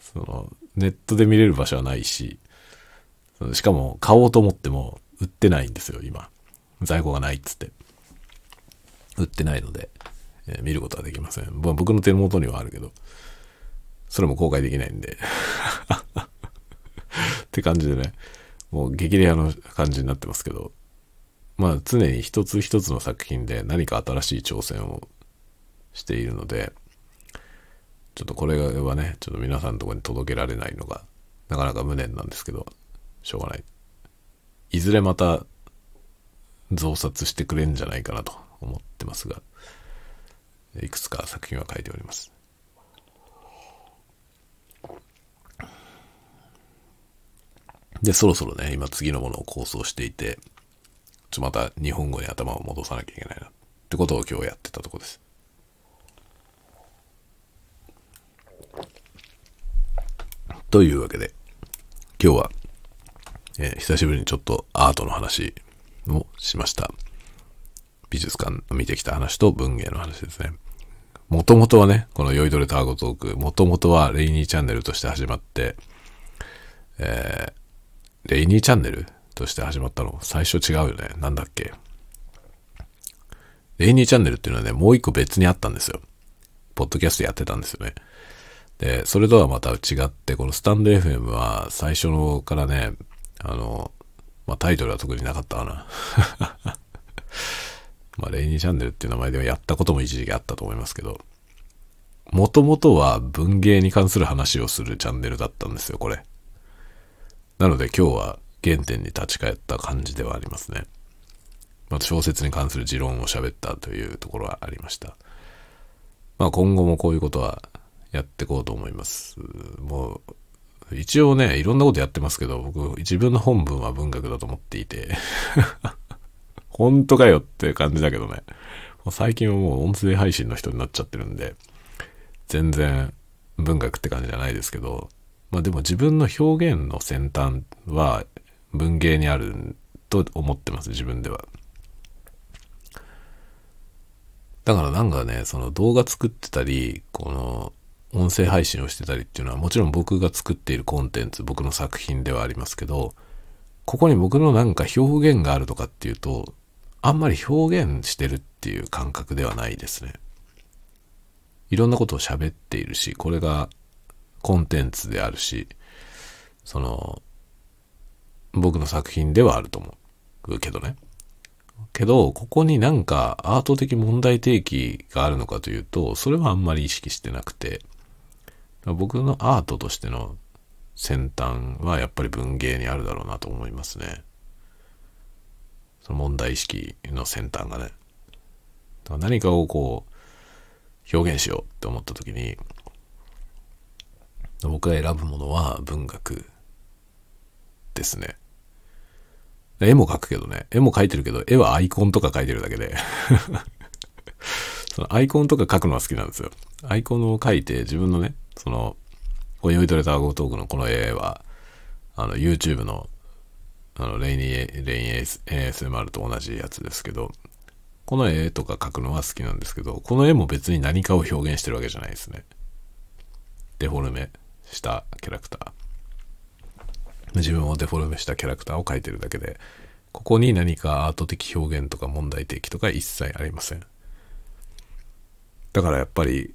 その、ネットで見れる場所はないし、しかも買おうと思っても売ってないんですよ、今。在庫がないっつって。売ってないので、えー、見ることはできません。僕の手元にはあるけど、それも公開できないんで。って感じでね。もう激レアの感じになってますけど、まあ常に一つ一つの作品で何か新しい挑戦をしているので、ちょっとこれはね、ちょっと皆さんのとこに届けられないのが、なかなか無念なんですけど、しょうがない。いずれまた増刷してくれんじゃないかなと思ってますが、いくつか作品は書いております。で、そろそろね、今次のものを構想していて、ちょまた日本語に頭を戻さなきゃいけないなってことを今日やってたとこです。というわけで、今日は、えー、久しぶりにちょっとアートの話をしました。美術館見てきた話と文芸の話ですね。もともとはね、この酔いどれターゴトーク、もともとはレイニーチャンネルとして始まって、えー、レイニーチャンネルとして始まったの最初違うよね。なんだっけ。レイニーチャンネルっていうのはね、もう一個別にあったんですよ。ポッドキャストやってたんですよね。で、それとはまた違って、このスタンド FM は最初のからね、あの、まあ、タイトルは特になかったかな。まあ、レイニーチャンネルっていう名前ではやったことも一時期あったと思いますけど、もともとは文芸に関する話をするチャンネルだったんですよ、これ。なので今日は原点に立ち返った感じではありますね。また小説に関する持論を喋ったというところはありました。まあ今後もこういうことはやっていこうと思います。もう、一応ね、いろんなことやってますけど、僕、自分の本文は文学だと思っていて 本当かよって感じだけどね。最近はもう音声配信の人になっちゃってるんで、全然文学って感じじゃないですけど、まあでも自分の表現の先端は文芸にあると思ってます、自分では。だからなんかね、その動画作ってたり、この音声配信をしてたりっていうのはもちろん僕が作っているコンテンツ、僕の作品ではありますけど、ここに僕のなんか表現があるとかっていうと、あんまり表現してるっていう感覚ではないですね。いろんなことを喋っているし、これがコンテンツであるし、その、僕の作品ではあると思うけどね。けど、ここになんかアート的問題提起があるのかというと、それはあんまり意識してなくて、僕のアートとしての先端はやっぱり文芸にあるだろうなと思いますね。その問題意識の先端がね。何かをこう表現しようって思った時に僕が選ぶものは文学ですね。絵も描くけどね。絵も描いてるけど、絵はアイコンとか描いてるだけで そのアイコンとか描くのは好きなんですよ。アイコンを描いて自分のね、その、泳いどれたアゴトークのこの絵は、あの、YouTube の、あの、レイニー、レイン ASMR と同じやつですけど、この絵とか描くのは好きなんですけど、この絵も別に何かを表現してるわけじゃないですね。デフォルメしたキャラクター。自分をデフォルメしたキャラクターを描いてるだけで、ここに何かアート的表現とか問題提起とか一切ありません。だからやっぱり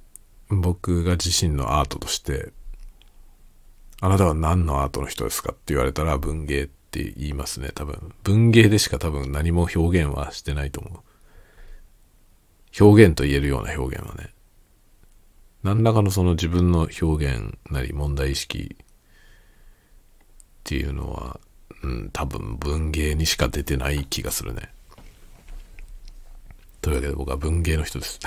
僕が自身のアートとして、あなたは何のアートの人ですかって言われたら文芸って言いますね、多分。文芸でしか多分何も表現はしてないと思う。表現と言えるような表現はね。何らかのその自分の表現なり問題意識っていうのは、うん、多分文芸にしか出てない気がするね。というわけで僕は文芸の人です。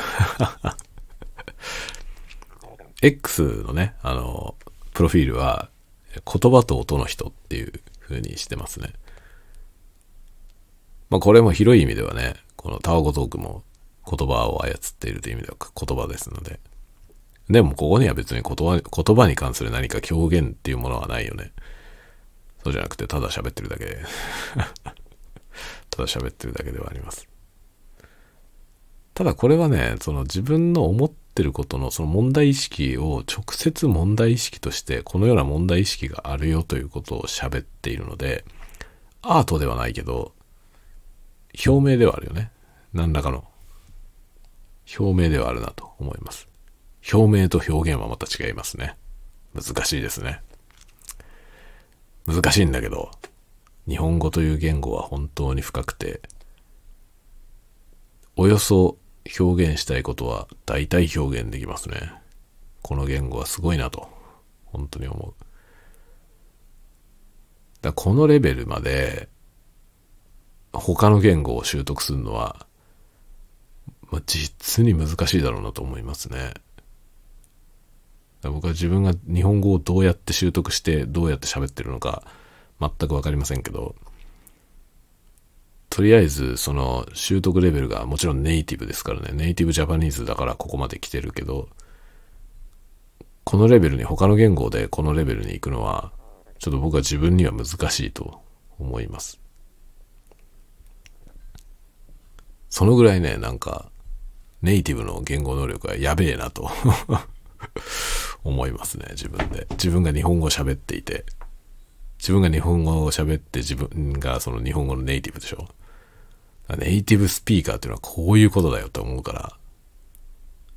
X のね、あの、プロフィールは、言葉と音の人っていう風にしてますね。まあこれも広い意味ではね、このタワゴトークも言葉を操っているという意味では言葉ですので。でもここには別に言葉言葉に関する何か表現っていうものはないよね。そうじゃなくて、ただ喋ってるだけで ただ喋ってるだけではあります。ただこれはね、その自分の思ってることのその問題意識を直接問題意識として、このような問題意識があるよということを喋っているので、アートではないけど、表明ではあるよね。何らかの。表明ではあるなと思います。表明と表現はまた違いますね。難しいですね。難しいんだけど、日本語という言語は本当に深くて、およそ表現したいことは大体表現できますね。この言語はすごいなと、本当に思う。だこのレベルまで、他の言語を習得するのは、まあ、実に難しいだろうなと思いますね。僕は自分が日本語をどうやって習得してどうやって喋ってるのか全くわかりませんけど、とりあえずその習得レベルがもちろんネイティブですからね、ネイティブジャパニーズだからここまで来てるけど、このレベルに他の言語でこのレベルに行くのは、ちょっと僕は自分には難しいと思います。そのぐらいね、なんか、ネイティブの言語能力はやべえなと思いますね、自分で。自分が日本語を喋っていて、自分が日本語を喋って自分がその日本語のネイティブでしょ。ネイティブスピーカーっていうのはこういうことだよと思うから。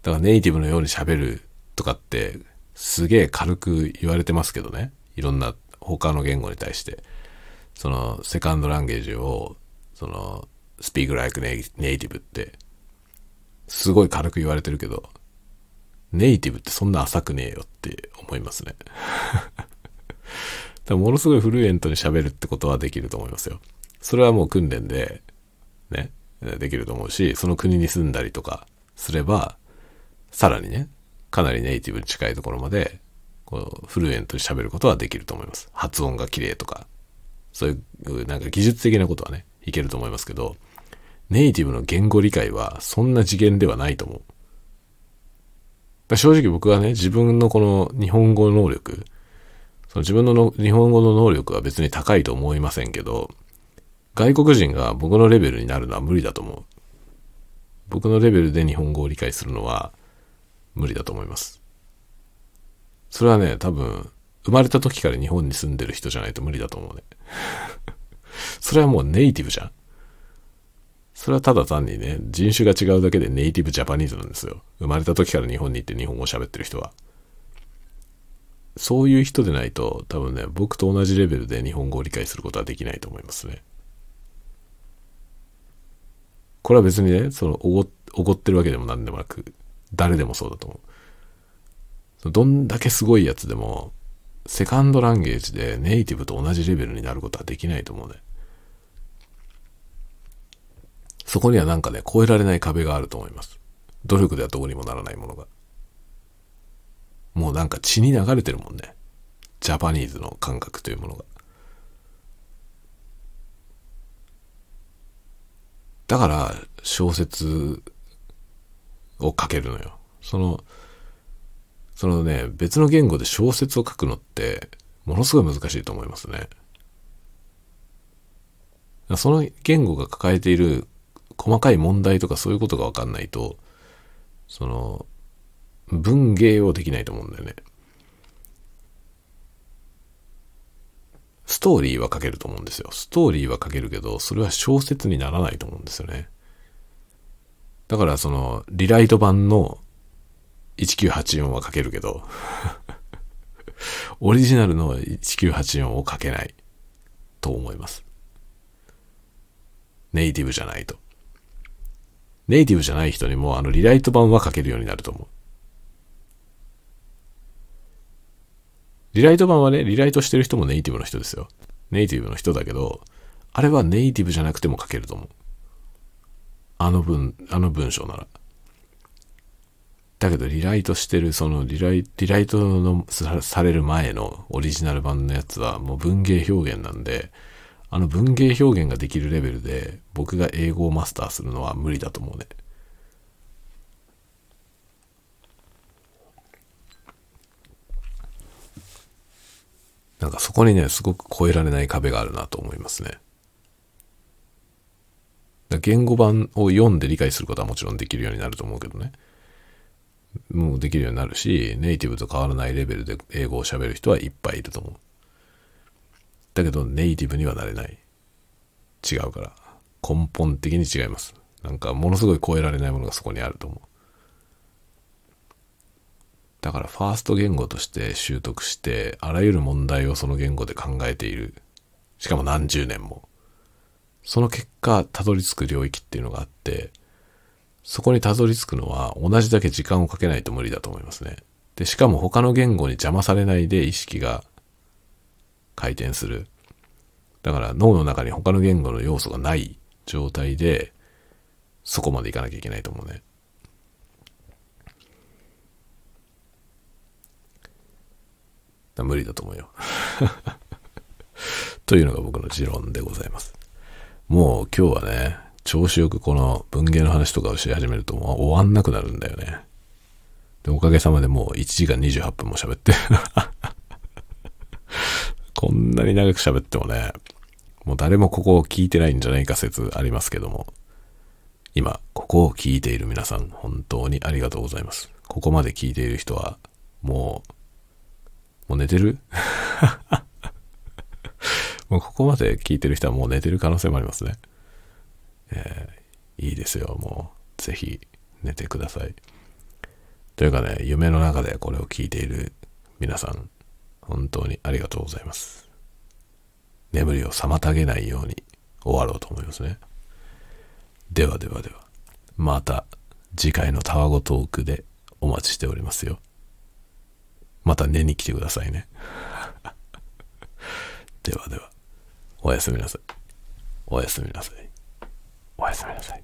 だからネイティブのように喋るとかってすげえ軽く言われてますけどね。いろんな他の言語に対して。そのセカンドランゲージをそのスピークライクネイティブってすごい軽く言われてるけどネイティブってそんな浅くねえよって思いますね。ものすごいフルエントに喋るってことはできると思いますよ。それはもう訓練で、ね、できると思うし、その国に住んだりとかすれば、さらにね、かなりネイティブに近いところまで、こう、フルエントに喋ることはできると思います。発音が綺麗とか、そういうなんか技術的なことはね、いけると思いますけど、ネイティブの言語理解はそんな次元ではないと思う。正直僕はね、自分のこの日本語能力、その自分のの日本語の能力は別に高いと思いませんけど、外国人が僕のレベルになるのは無理だと思う。僕のレベルで日本語を理解するのは無理だと思います。それはね、多分、生まれた時から日本に住んでる人じゃないと無理だと思うね。それはもうネイティブじゃん。それはただ単にね、人種が違うだけでネイティブジャパニーズなんですよ。生まれた時から日本に行って日本語を喋ってる人は。そういう人でないと、多分ね、僕と同じレベルで日本語を理解することはできないと思いますね。これは別にね、その、おご、おごってるわけでも何でもなく、誰でもそうだと思う。どんだけすごいやつでも、セカンドランゲージでネイティブと同じレベルになることはできないと思うね。そこにはなんかね、越えられない壁があると思います。努力ではどうにもならないものが。もうなんか血に流れてるもんね。ジャパニーズの感覚というものが。だから小説を書けるのよ。その、そのね、別の言語で小説を書くのって、ものすごい難しいと思いますね。その言語が抱えている細かい問題とかそういうことがわかんないと、その、文芸をできないと思うんだよね。ストーリーは書けると思うんですよ。ストーリーは書けるけど、それは小説にならないと思うんですよね。だからその、リライト版の1984は書けるけど、オリジナルの1984を書けないと思います。ネイティブじゃないと。ネイティブじゃない人にもあのリライト版は書けるようになると思う。リライト版はね、リライトしてる人もネイティブの人ですよ。ネイティブの人だけど、あれはネイティブじゃなくても書けると思う。あの文、あの文章なら。だけど、リライトしてる、そのリライ、リライトのさされる前のオリジナル版のやつはもう文芸表現なんで、あの文芸表現ができるレベルで僕が英語をマスターするのは無理だと思うね。なんかそこにね、すごく越えられない壁があるなと思いますね。言語版を読んで理解することはもちろんできるようになると思うけどね。もうできるようになるし、ネイティブと変わらないレベルで英語を喋る人はいっぱいいると思う。だけどネイティブにはなれない。違うから。根本的に違います。なんかものすごい超えられないものがそこにあると思う。だからファースト言語として習得して、あらゆる問題をその言語で考えている。しかも何十年も。その結果、たどり着く領域っていうのがあって、そこにたどり着くのは同じだけ時間をかけないと無理だと思いますね。で、しかも他の言語に邪魔されないで意識が回転する。だから脳の中に他の言語の要素がない状態で、そこまでいかなきゃいけないと思うね。無理だと思うよ。というのが僕の持論でございます。もう今日はね、調子よくこの文芸の話とかをし始めるともう終わんなくなるんだよね。で、おかげさまでもう1時間28分も喋って。こんなに長く喋ってもね、もう誰もここを聞いてないんじゃないか説ありますけども、今、ここを聞いている皆さん、本当にありがとうございます。ここまで聞いている人は、もう、もう寝てる？もうここまで聞いてる人はもう寝てる可能性もありますね。えーいいですよ、もう。ぜひ、寝てください。というかね、夢の中でこれを聞いている皆さん、本当にありがとうございます。眠りを妨げないように終わろうと思いますね。ではではでは、また次回のタワゴトークでお待ちしておりますよ。また寝に来てくださいね。ではでは、おやすみなさい。おやすみなさい。おやすみなさい。